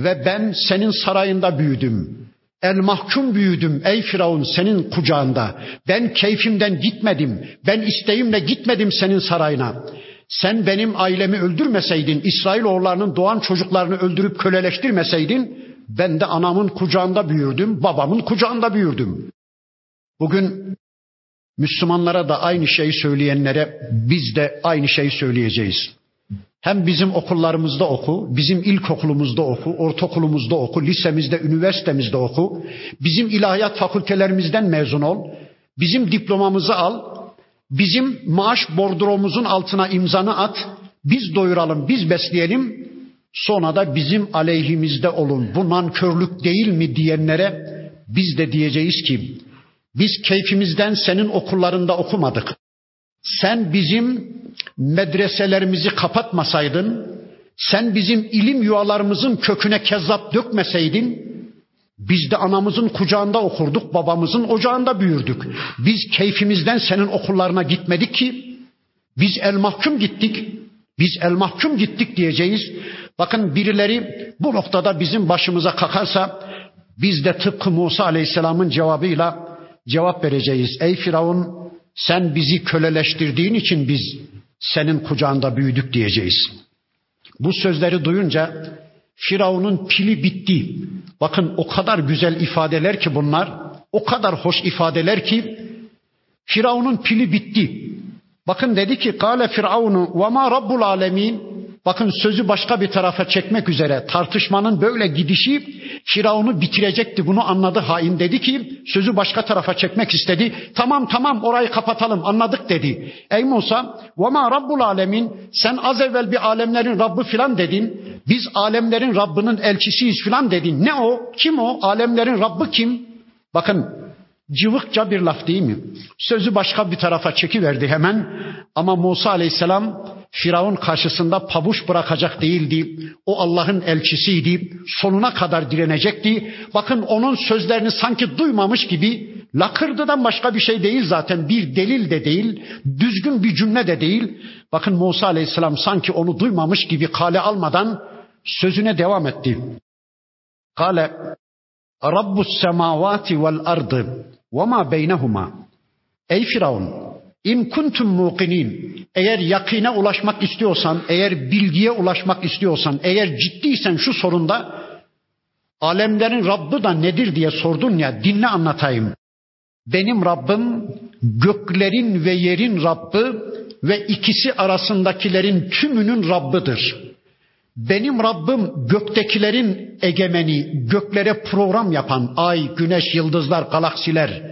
ve ben senin sarayında büyüdüm. El mahkum büyüdüm ey Firavun senin kucağında. Ben keyfimden gitmedim. Ben isteğimle gitmedim senin sarayına. Sen benim ailemi öldürmeseydin, İsrailoğullarının doğan çocuklarını öldürüp köleleştirmeseydin, ben de anamın kucağında büyürdüm, babamın kucağında büyürdüm. Bugün Müslümanlara da aynı şeyi söyleyenlere biz de aynı şeyi söyleyeceğiz. Hem bizim okullarımızda oku, bizim ilkokulumuzda oku, ortaokulumuzda oku, lisemizde, üniversitemizde oku, bizim ilahiyat fakültelerimizden mezun ol, bizim diplomamızı al, bizim maaş bordromuzun altına imzanı at, biz doyuralım, biz besleyelim, sonra da bizim aleyhimizde olun. Bu nankörlük değil mi diyenlere biz de diyeceğiz ki, biz keyfimizden senin okullarında okumadık. Sen bizim medreselerimizi kapatmasaydın, sen bizim ilim yuvalarımızın köküne kezzap dökmeseydin, biz de anamızın kucağında okurduk, babamızın ocağında büyürdük. Biz keyfimizden senin okullarına gitmedik ki, biz el mahkum gittik, biz el mahkum gittik diyeceğiz. Bakın birileri bu noktada bizim başımıza kakarsa, biz de tıpkı Musa Aleyhisselam'ın cevabıyla cevap vereceğiz. Ey Firavun sen bizi köleleştirdiğin için biz senin kucağında büyüdük diyeceğiz. Bu sözleri duyunca Firavun'un pili bitti. Bakın o kadar güzel ifadeler ki bunlar, o kadar hoş ifadeler ki Firavun'un pili bitti. Bakın dedi ki kâle firavunu ve ma rabbul alemin Bakın sözü başka bir tarafa çekmek üzere tartışmanın böyle gidişi Firavun'u bitirecekti. Bunu anladı hain dedi ki sözü başka tarafa çekmek istedi. Tamam tamam orayı kapatalım anladık dedi. Ey Musa ve ma rabbul alemin sen az evvel bir alemlerin Rabbi filan dedin. Biz alemlerin Rabbinin elçisiyiz filan dedin. Ne o? Kim o? Alemlerin Rabbi kim? Bakın cıvıkça bir laf değil mi? Sözü başka bir tarafa çekiverdi hemen. Ama Musa aleyhisselam Firavun karşısında pabuç bırakacak değildi. O Allah'ın elçisiydi. Sonuna kadar direnecekti. Bakın onun sözlerini sanki duymamış gibi lakırdıdan başka bir şey değil zaten. Bir delil de değil. Düzgün bir cümle de değil. Bakın Musa aleyhisselam sanki onu duymamış gibi kale almadan sözüne devam etti. Kale Rabbus semavati vel ardı ve ma beynehuma. Ey Firavun İn kuntum muqinin. Eğer yakine ulaşmak istiyorsan, eğer bilgiye ulaşmak istiyorsan, eğer ciddiysen şu sorunda alemlerin Rabbi da nedir diye sordun ya dinle anlatayım. Benim Rabbim göklerin ve yerin Rabbi ve ikisi arasındakilerin tümünün Rabbidir. Benim Rabbim göktekilerin egemeni, göklere program yapan, ay, güneş, yıldızlar, galaksiler,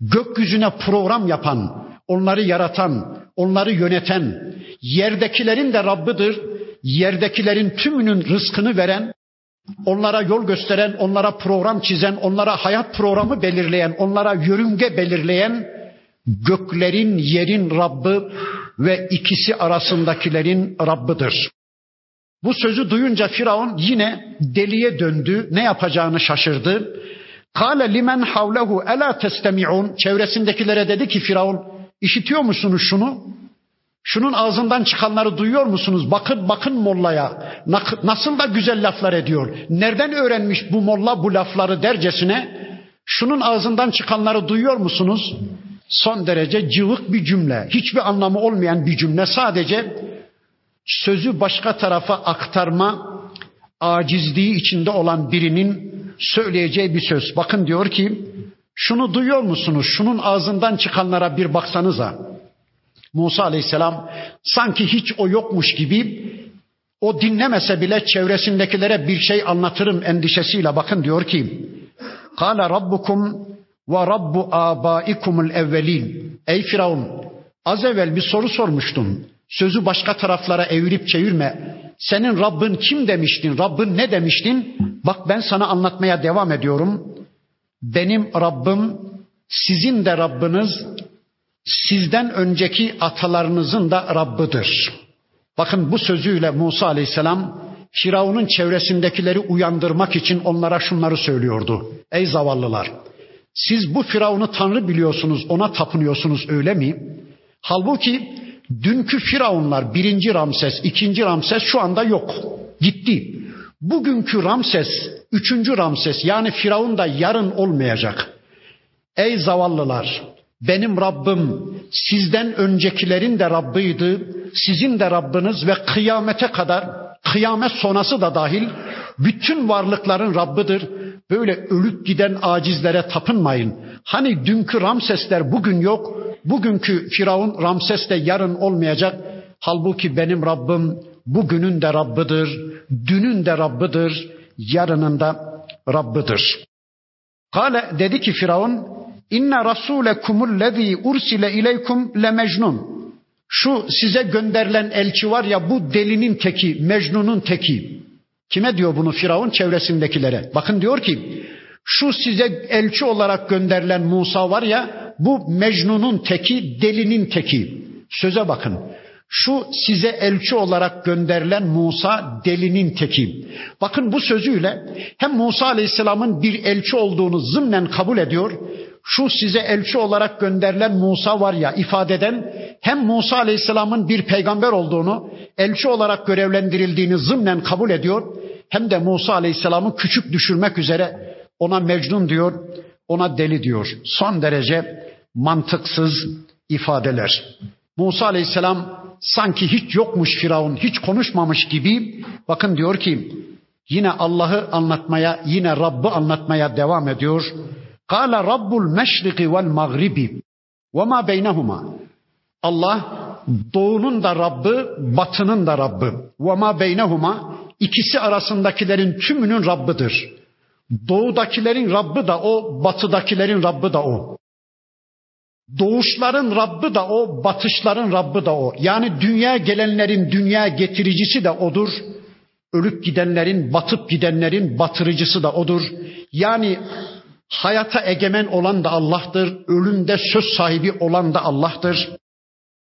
gökyüzüne program yapan, onları yaratan, onları yöneten, yerdekilerin de Rabbidir, yerdekilerin tümünün rızkını veren, onlara yol gösteren, onlara program çizen, onlara hayat programı belirleyen, onlara yörünge belirleyen, göklerin, yerin Rabbi ve ikisi arasındakilerin Rabbidir. Bu sözü duyunca Firavun yine deliye döndü, ne yapacağını şaşırdı. Kale limen havlehu ela testemi'un çevresindekilere dedi ki Firavun İşitiyor musunuz şunu? Şunun ağzından çıkanları duyuyor musunuz? Bakın bakın mollaya. Nasıl da güzel laflar ediyor. Nereden öğrenmiş bu molla bu lafları dercesine? Şunun ağzından çıkanları duyuyor musunuz? Son derece cıvık bir cümle. Hiçbir anlamı olmayan bir cümle. Sadece sözü başka tarafa aktarma acizliği içinde olan birinin söyleyeceği bir söz. Bakın diyor ki şunu duyuyor musunuz? Şunun ağzından çıkanlara bir baksanıza. Musa aleyhisselam sanki hiç o yokmuş gibi o dinlemese bile çevresindekilere bir şey anlatırım endişesiyle bakın diyor ki Kale rabbukum ve rabbu abaikumul evvelin. Ey Firavun az evvel bir soru sormuştun. Sözü başka taraflara evirip çevirme. Senin Rabbin kim demiştin? Rabbin ne demiştin? Bak ben sana anlatmaya devam ediyorum. Benim Rabbim sizin de Rabbiniz sizden önceki atalarınızın da Rabbidir. Bakın bu sözüyle Musa Aleyhisselam Firavun'un çevresindekileri uyandırmak için onlara şunları söylüyordu. Ey zavallılar! Siz bu Firavun'u Tanrı biliyorsunuz, ona tapınıyorsunuz öyle mi? Halbuki dünkü Firavunlar birinci Ramses, ikinci Ramses şu anda yok. Gitti. Bugünkü Ramses, üçüncü Ramses yani Firavun da yarın olmayacak. Ey zavallılar! Benim Rabbim sizden öncekilerin de Rabbiydi, sizin de Rabbiniz ve kıyamete kadar, kıyamet sonrası da dahil bütün varlıkların Rabbidir. Böyle ölüp giden acizlere tapınmayın. Hani dünkü Ramsesler bugün yok, bugünkü Firavun Ramses de yarın olmayacak. Halbuki benim Rabbim bugünün de Rabbidir, dünün de Rabbidir, yarının da Rabbidir. Kale dedi ki Firavun İnne rasulekumul lezî ursile ileykum le mecnun. Şu size gönderilen elçi var ya bu delinin teki, Mecnun'un teki. Kime diyor bunu Firavun çevresindekilere? Bakın diyor ki şu size elçi olarak gönderilen Musa var ya bu Mecnun'un teki, delinin teki. Söze bakın. Şu size elçi olarak gönderilen Musa delinin teki. Bakın bu sözüyle hem Musa Aleyhisselam'ın bir elçi olduğunu zımnen kabul ediyor şu size elçi olarak gönderilen Musa var ya ifadeden hem Musa Aleyhisselam'ın bir peygamber olduğunu, elçi olarak görevlendirildiğini zımnen kabul ediyor, hem de Musa Aleyhisselam'ı küçük düşürmek üzere ona mecnun diyor, ona deli diyor. Son derece mantıksız ifadeler. Musa Aleyhisselam sanki hiç yokmuş Firavun, hiç konuşmamış gibi bakın diyor ki yine Allah'ı anlatmaya, yine Rabb'ı anlatmaya devam ediyor. Kâle Rabbul meşriki vel mağribi ve ma beynehuma. Allah doğunun da Rabbi, batının da Rabbi. Ve ma beynehuma ikisi arasındakilerin tümünün Rabbidir. Doğudakilerin Rabbi da o, batıdakilerin Rabbi da o. Doğuşların Rabbi da o, batışların Rabbi da o. Yani dünya gelenlerin dünya getiricisi de odur. Ölüp gidenlerin, batıp gidenlerin batırıcısı da odur. Yani Hayata egemen olan da Allah'tır. Ölümde söz sahibi olan da Allah'tır.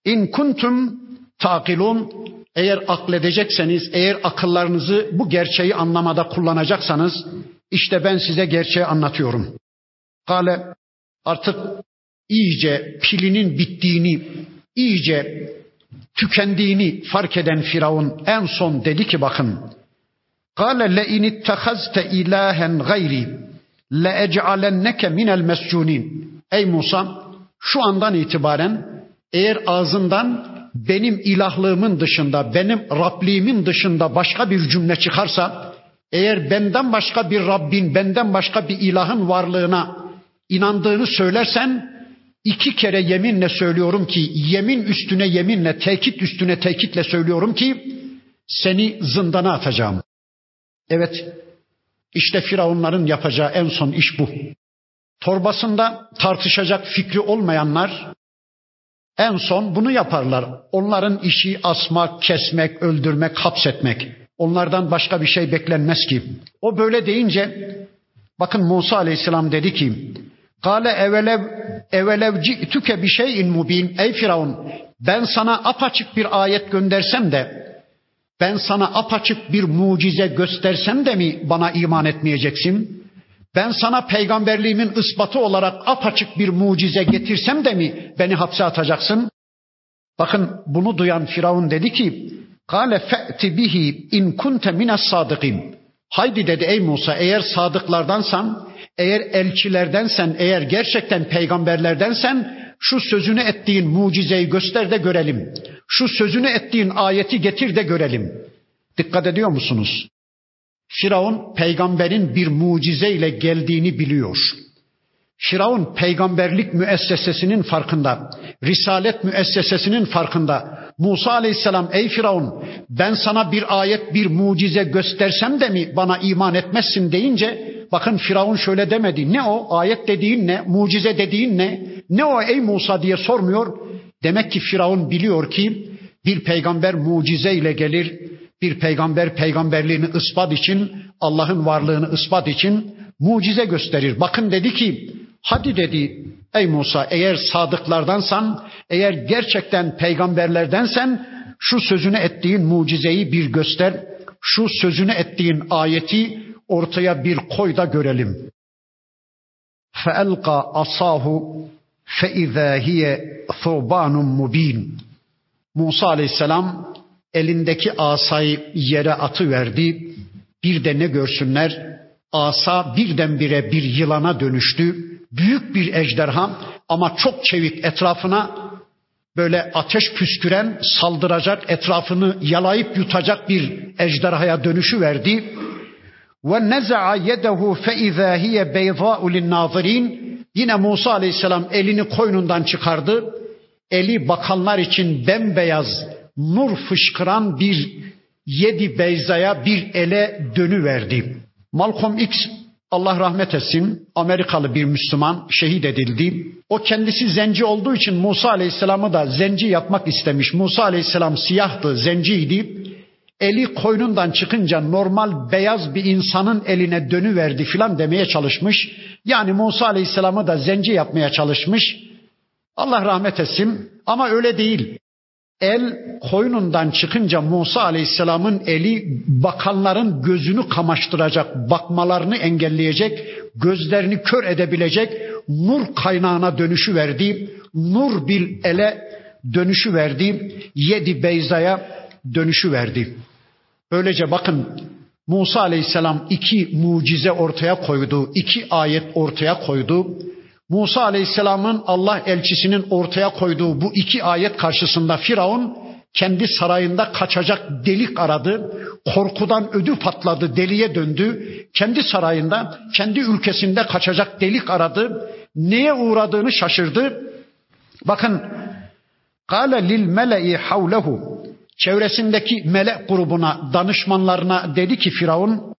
İn kuntum takilun eğer akledecekseniz, eğer akıllarınızı bu gerçeği anlamada kullanacaksanız işte ben size gerçeği anlatıyorum. Kale artık iyice pilinin bittiğini, iyice tükendiğini fark eden Firavun en son dedi ki bakın. İn ittehazte ilahen gayri le ec'alenneke minel mescunin. Ey Musa şu andan itibaren eğer ağzından benim ilahlığımın dışında, benim Rabliğimin dışında başka bir cümle çıkarsa, eğer benden başka bir Rabbin, benden başka bir ilahın varlığına inandığını söylersen, iki kere yeminle söylüyorum ki, yemin üstüne yeminle, tekit üstüne tekitle söylüyorum ki, seni zindana atacağım. Evet, işte Firavunların yapacağı en son iş bu. Torbasında tartışacak fikri olmayanlar en son bunu yaparlar. Onların işi asmak, kesmek, öldürmek, hapsetmek. Onlardan başka bir şey beklenmez ki. O böyle deyince bakın Musa Aleyhisselam dedi ki Kale evelev evelev ci'tüke bir şeyin mubin. Ey Firavun ben sana apaçık bir ayet göndersem de ben sana apaçık bir mucize göstersem de mi bana iman etmeyeceksin? Ben sana peygamberliğimin ispatı olarak apaçık bir mucize getirsem de mi beni hapse atacaksın? Bakın bunu duyan Firavun dedi ki: "Kale fe'ti bihi in kunte minas sadikin." Haydi dedi ey Musa eğer sadıklardansan, eğer elçilerdensen, eğer gerçekten peygamberlerdensen şu sözünü ettiğin mucizeyi göster de görelim. Şu sözünü ettiğin ayeti getir de görelim. Dikkat ediyor musunuz? Firavun peygamberin bir mucizeyle geldiğini biliyor. Firavun peygamberlik müessesesinin farkında, risalet müessesesinin farkında. Musa aleyhisselam ey Firavun ben sana bir ayet bir mucize göstersem de mi bana iman etmezsin deyince Bakın Firavun şöyle demedi. Ne o? Ayet dediğin ne? Mucize dediğin ne? Ne o ey Musa diye sormuyor. Demek ki Firavun biliyor ki bir peygamber mucize ile gelir. Bir peygamber peygamberliğini ispat için, Allah'ın varlığını ispat için mucize gösterir. Bakın dedi ki, hadi dedi ey Musa eğer sadıklardansan, eğer gerçekten peygamberlerdensen şu sözünü ettiğin mucizeyi bir göster. Şu sözünü ettiğin ayeti ortaya bir koy da görelim. فَأَلْقَى أَصَاهُ فَإِذَا هِيَ ثُوبَانٌ مُب۪ينٌ Musa aleyhisselam elindeki asayı yere atıverdi. Bir de ne görsünler? Asa birdenbire bir yılana dönüştü. Büyük bir ejderha ama çok çevik etrafına böyle ateş püsküren, saldıracak, etrafını yalayıp yutacak bir ejderhaya dönüşü verdi. Ve neza'a yedehu fe izâ hiye beyzâ'u linnâzirîn. Yine Musa aleyhisselam elini koynundan çıkardı. Eli bakanlar için bembeyaz, nur fışkıran bir yedi beyzaya bir ele dönüverdi. Malcolm X Allah rahmet etsin Amerikalı bir Müslüman şehit edildi. O kendisi zenci olduğu için Musa Aleyhisselam'ı da zenci yapmak istemiş. Musa Aleyhisselam siyahtı, zenciydi. Eli koynundan çıkınca normal beyaz bir insanın eline dönüverdi filan demeye çalışmış. Yani Musa Aleyhisselam'ı da zenci yapmaya çalışmış. Allah rahmet etsin ama öyle değil. El koynundan çıkınca Musa Aleyhisselam'ın eli bakanların gözünü kamaştıracak, bakmalarını engelleyecek, gözlerini kör edebilecek nur kaynağına dönüşü verdi. Nur bir ele dönüşü verdi. Yedi beyzaya dönüşü verdi. Böylece bakın Musa Aleyhisselam iki mucize ortaya koydu, iki ayet ortaya koydu. Musa Aleyhisselam'ın Allah elçisinin ortaya koyduğu bu iki ayet karşısında Firavun kendi sarayında kaçacak delik aradı. Korkudan ödü patladı, deliye döndü. Kendi sarayında, kendi ülkesinde kaçacak delik aradı. Neye uğradığını şaşırdı. Bakın Kale lil mele'i havlehu. Çevresindeki melek grubuna, danışmanlarına dedi ki Firavun,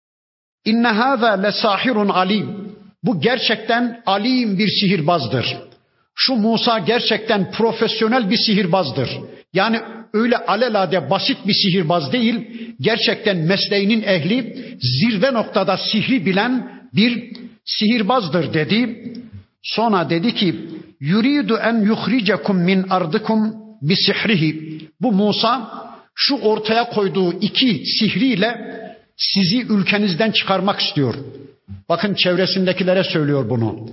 İnne hâzâ lesâhirun alim. Bu gerçekten alim bir sihirbazdır. Şu Musa gerçekten profesyonel bir sihirbazdır. Yani öyle alelade basit bir sihirbaz değil, gerçekten mesleğinin ehli, zirve noktada sihri bilen bir sihirbazdır dedi. Sonra dedi ki, yuridu en yuhricekum min ardıkum bi sihrihi. Bu Musa şu ortaya koyduğu iki sihriyle sizi ülkenizden çıkarmak istiyor. Bakın çevresindekilere söylüyor bunu.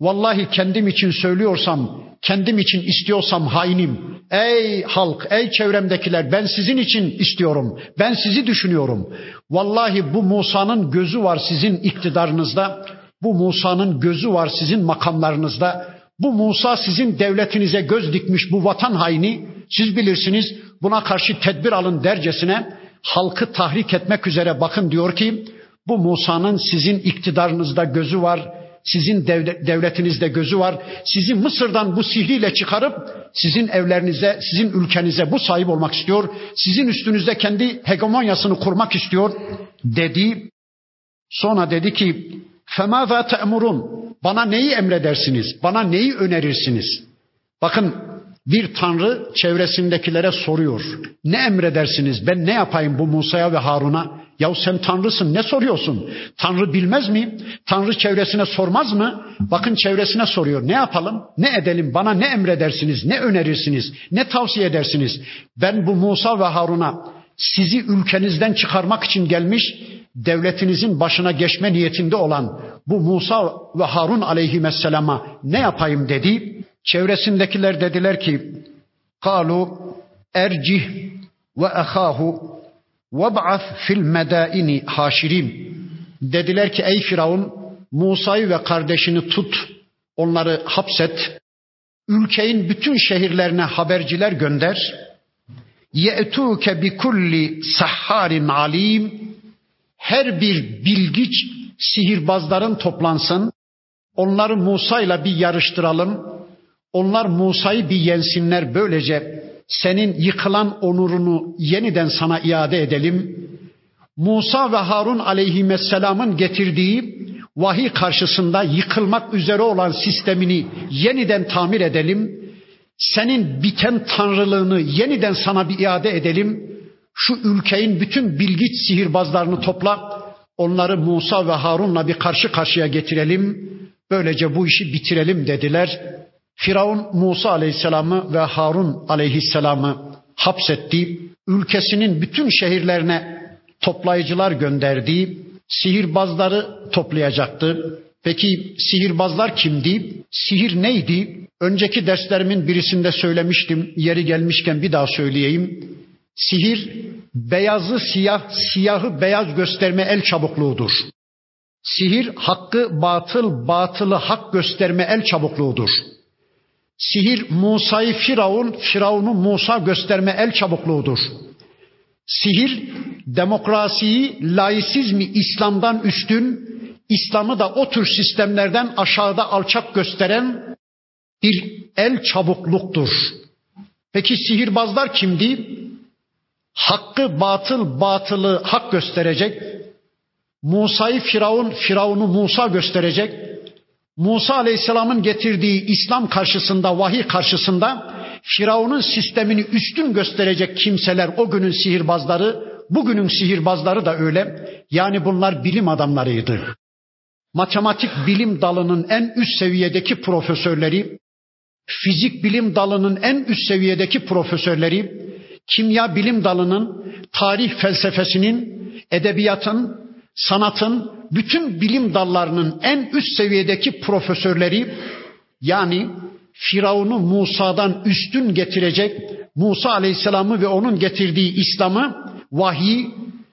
Vallahi kendim için söylüyorsam, kendim için istiyorsam hainim. Ey halk, ey çevremdekiler ben sizin için istiyorum. Ben sizi düşünüyorum. Vallahi bu Musa'nın gözü var sizin iktidarınızda. Bu Musa'nın gözü var sizin makamlarınızda. Bu Musa sizin devletinize göz dikmiş bu vatan haini. Siz bilirsiniz buna karşı tedbir alın dercesine halkı tahrik etmek üzere bakın diyor ki bu Musa'nın sizin iktidarınızda gözü var, sizin devletinizde gözü var. Sizi Mısır'dan bu sihriyle çıkarıp sizin evlerinize, sizin ülkenize bu sahip olmak istiyor. Sizin üstünüzde kendi hegemonyasını kurmak istiyor dedi. Sonra dedi ki فَمَاذَا تَأْمُرُونَ Bana neyi emredersiniz? Bana neyi önerirsiniz? Bakın bir tanrı çevresindekilere soruyor. Ne emredersiniz? Ben ne yapayım bu Musa'ya ve Harun'a? Ya sen tanrısın ne soruyorsun? Tanrı bilmez mi? Tanrı çevresine sormaz mı? Bakın çevresine soruyor. Ne yapalım? Ne edelim? Bana ne emredersiniz? Ne önerirsiniz? Ne tavsiye edersiniz? Ben bu Musa ve Harun'a sizi ülkenizden çıkarmak için gelmiş, devletinizin başına geçme niyetinde olan bu Musa ve Harun aleyhisselama ne yapayım dedi. Çevresindekiler dediler ki kalu ercih ve ahahu veb'ath fil medaini haşirim. Dediler ki ey Firavun Musa'yı ve kardeşini tut, onları hapset, ülkenin bütün şehirlerine haberciler gönder. Bi kulli sahharin alim. Her bir bilgiç sihirbazların toplansın. Onları Musa ile bir yarıştıralım. Onlar Musa'yı bir yensinler böylece senin yıkılan onurunu yeniden sana iade edelim. Musa ve Harun aleyhisselamın getirdiği vahiy karşısında yıkılmak üzere olan sistemini yeniden tamir edelim. Senin biten tanrılığını yeniden sana bir iade edelim. Şu ülkenin bütün bilgiç sihirbazlarını topla. Onları Musa ve Harun'la bir karşı karşıya getirelim. Böylece bu işi bitirelim dediler. Firavun Musa aleyhisselamı ve Harun aleyhisselamı hapsetti. Ülkesinin bütün şehirlerine toplayıcılar gönderdi. Sihirbazları toplayacaktı. Peki sihirbazlar kimdi? Sihir neydi? Önceki derslerimin birisinde söylemiştim. Yeri gelmişken bir daha söyleyeyim. Sihir beyazı siyah, siyahı beyaz gösterme el çabukluğudur. Sihir hakkı batıl, batılı hak gösterme el çabukluğudur. Sihir Musa'yı Firavun, Firavun'u Musa gösterme el çabukluğudur. Sihir demokrasiyi, laisizmi İslam'dan üstün, İslam'ı da o tür sistemlerden aşağıda alçak gösteren bir el çabukluktur. Peki sihirbazlar kimdi? Hakkı batıl, batılı hak gösterecek. Musa'yı Firavun, Firavun'u Musa gösterecek. Musa Aleyhisselam'ın getirdiği İslam karşısında, vahiy karşısında Firavun'un sistemini üstün gösterecek kimseler o günün sihirbazları, bugünün sihirbazları da öyle. Yani bunlar bilim adamlarıydı. Matematik bilim dalının en üst seviyedeki profesörleri, fizik bilim dalının en üst seviyedeki profesörleri, kimya bilim dalının, tarih felsefesinin, edebiyatın, sanatın, bütün bilim dallarının en üst seviyedeki profesörleri yani Firavun'u Musa'dan üstün getirecek, Musa Aleyhisselam'ı ve onun getirdiği İslam'ı vahiy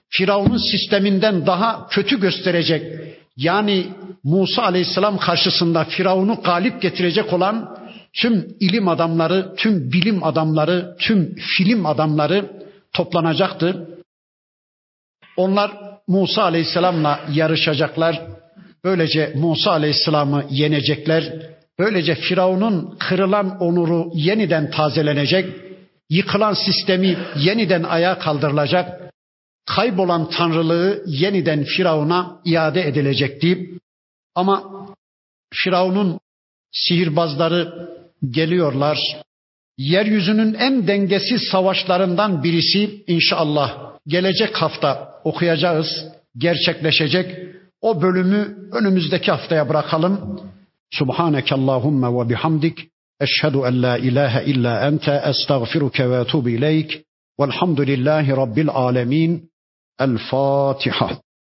Firavun'un sisteminden daha kötü gösterecek. Yani Musa Aleyhisselam karşısında Firavun'u galip getirecek olan tüm ilim adamları, tüm bilim adamları, tüm film adamları toplanacaktı. Onlar Musa Aleyhisselam'la yarışacaklar. Böylece Musa Aleyhisselam'ı yenecekler. Böylece Firavun'un kırılan onuru yeniden tazelenecek. Yıkılan sistemi yeniden ayağa kaldırılacak. Kaybolan tanrılığı yeniden Firavun'a iade edilecekti. Ama Firavun'un sihirbazları geliyorlar. Yeryüzünün en dengesiz savaşlarından birisi inşallah gelecek hafta okuyacağız, gerçekleşecek. O bölümü önümüzdeki haftaya bırakalım. Subhaneke Allahumma ve bihamdik. Eşhedü en la ilahe illa ente estağfiruke ve etubu ileyk. Velhamdülillahi Rabbil alemin. El Fatiha.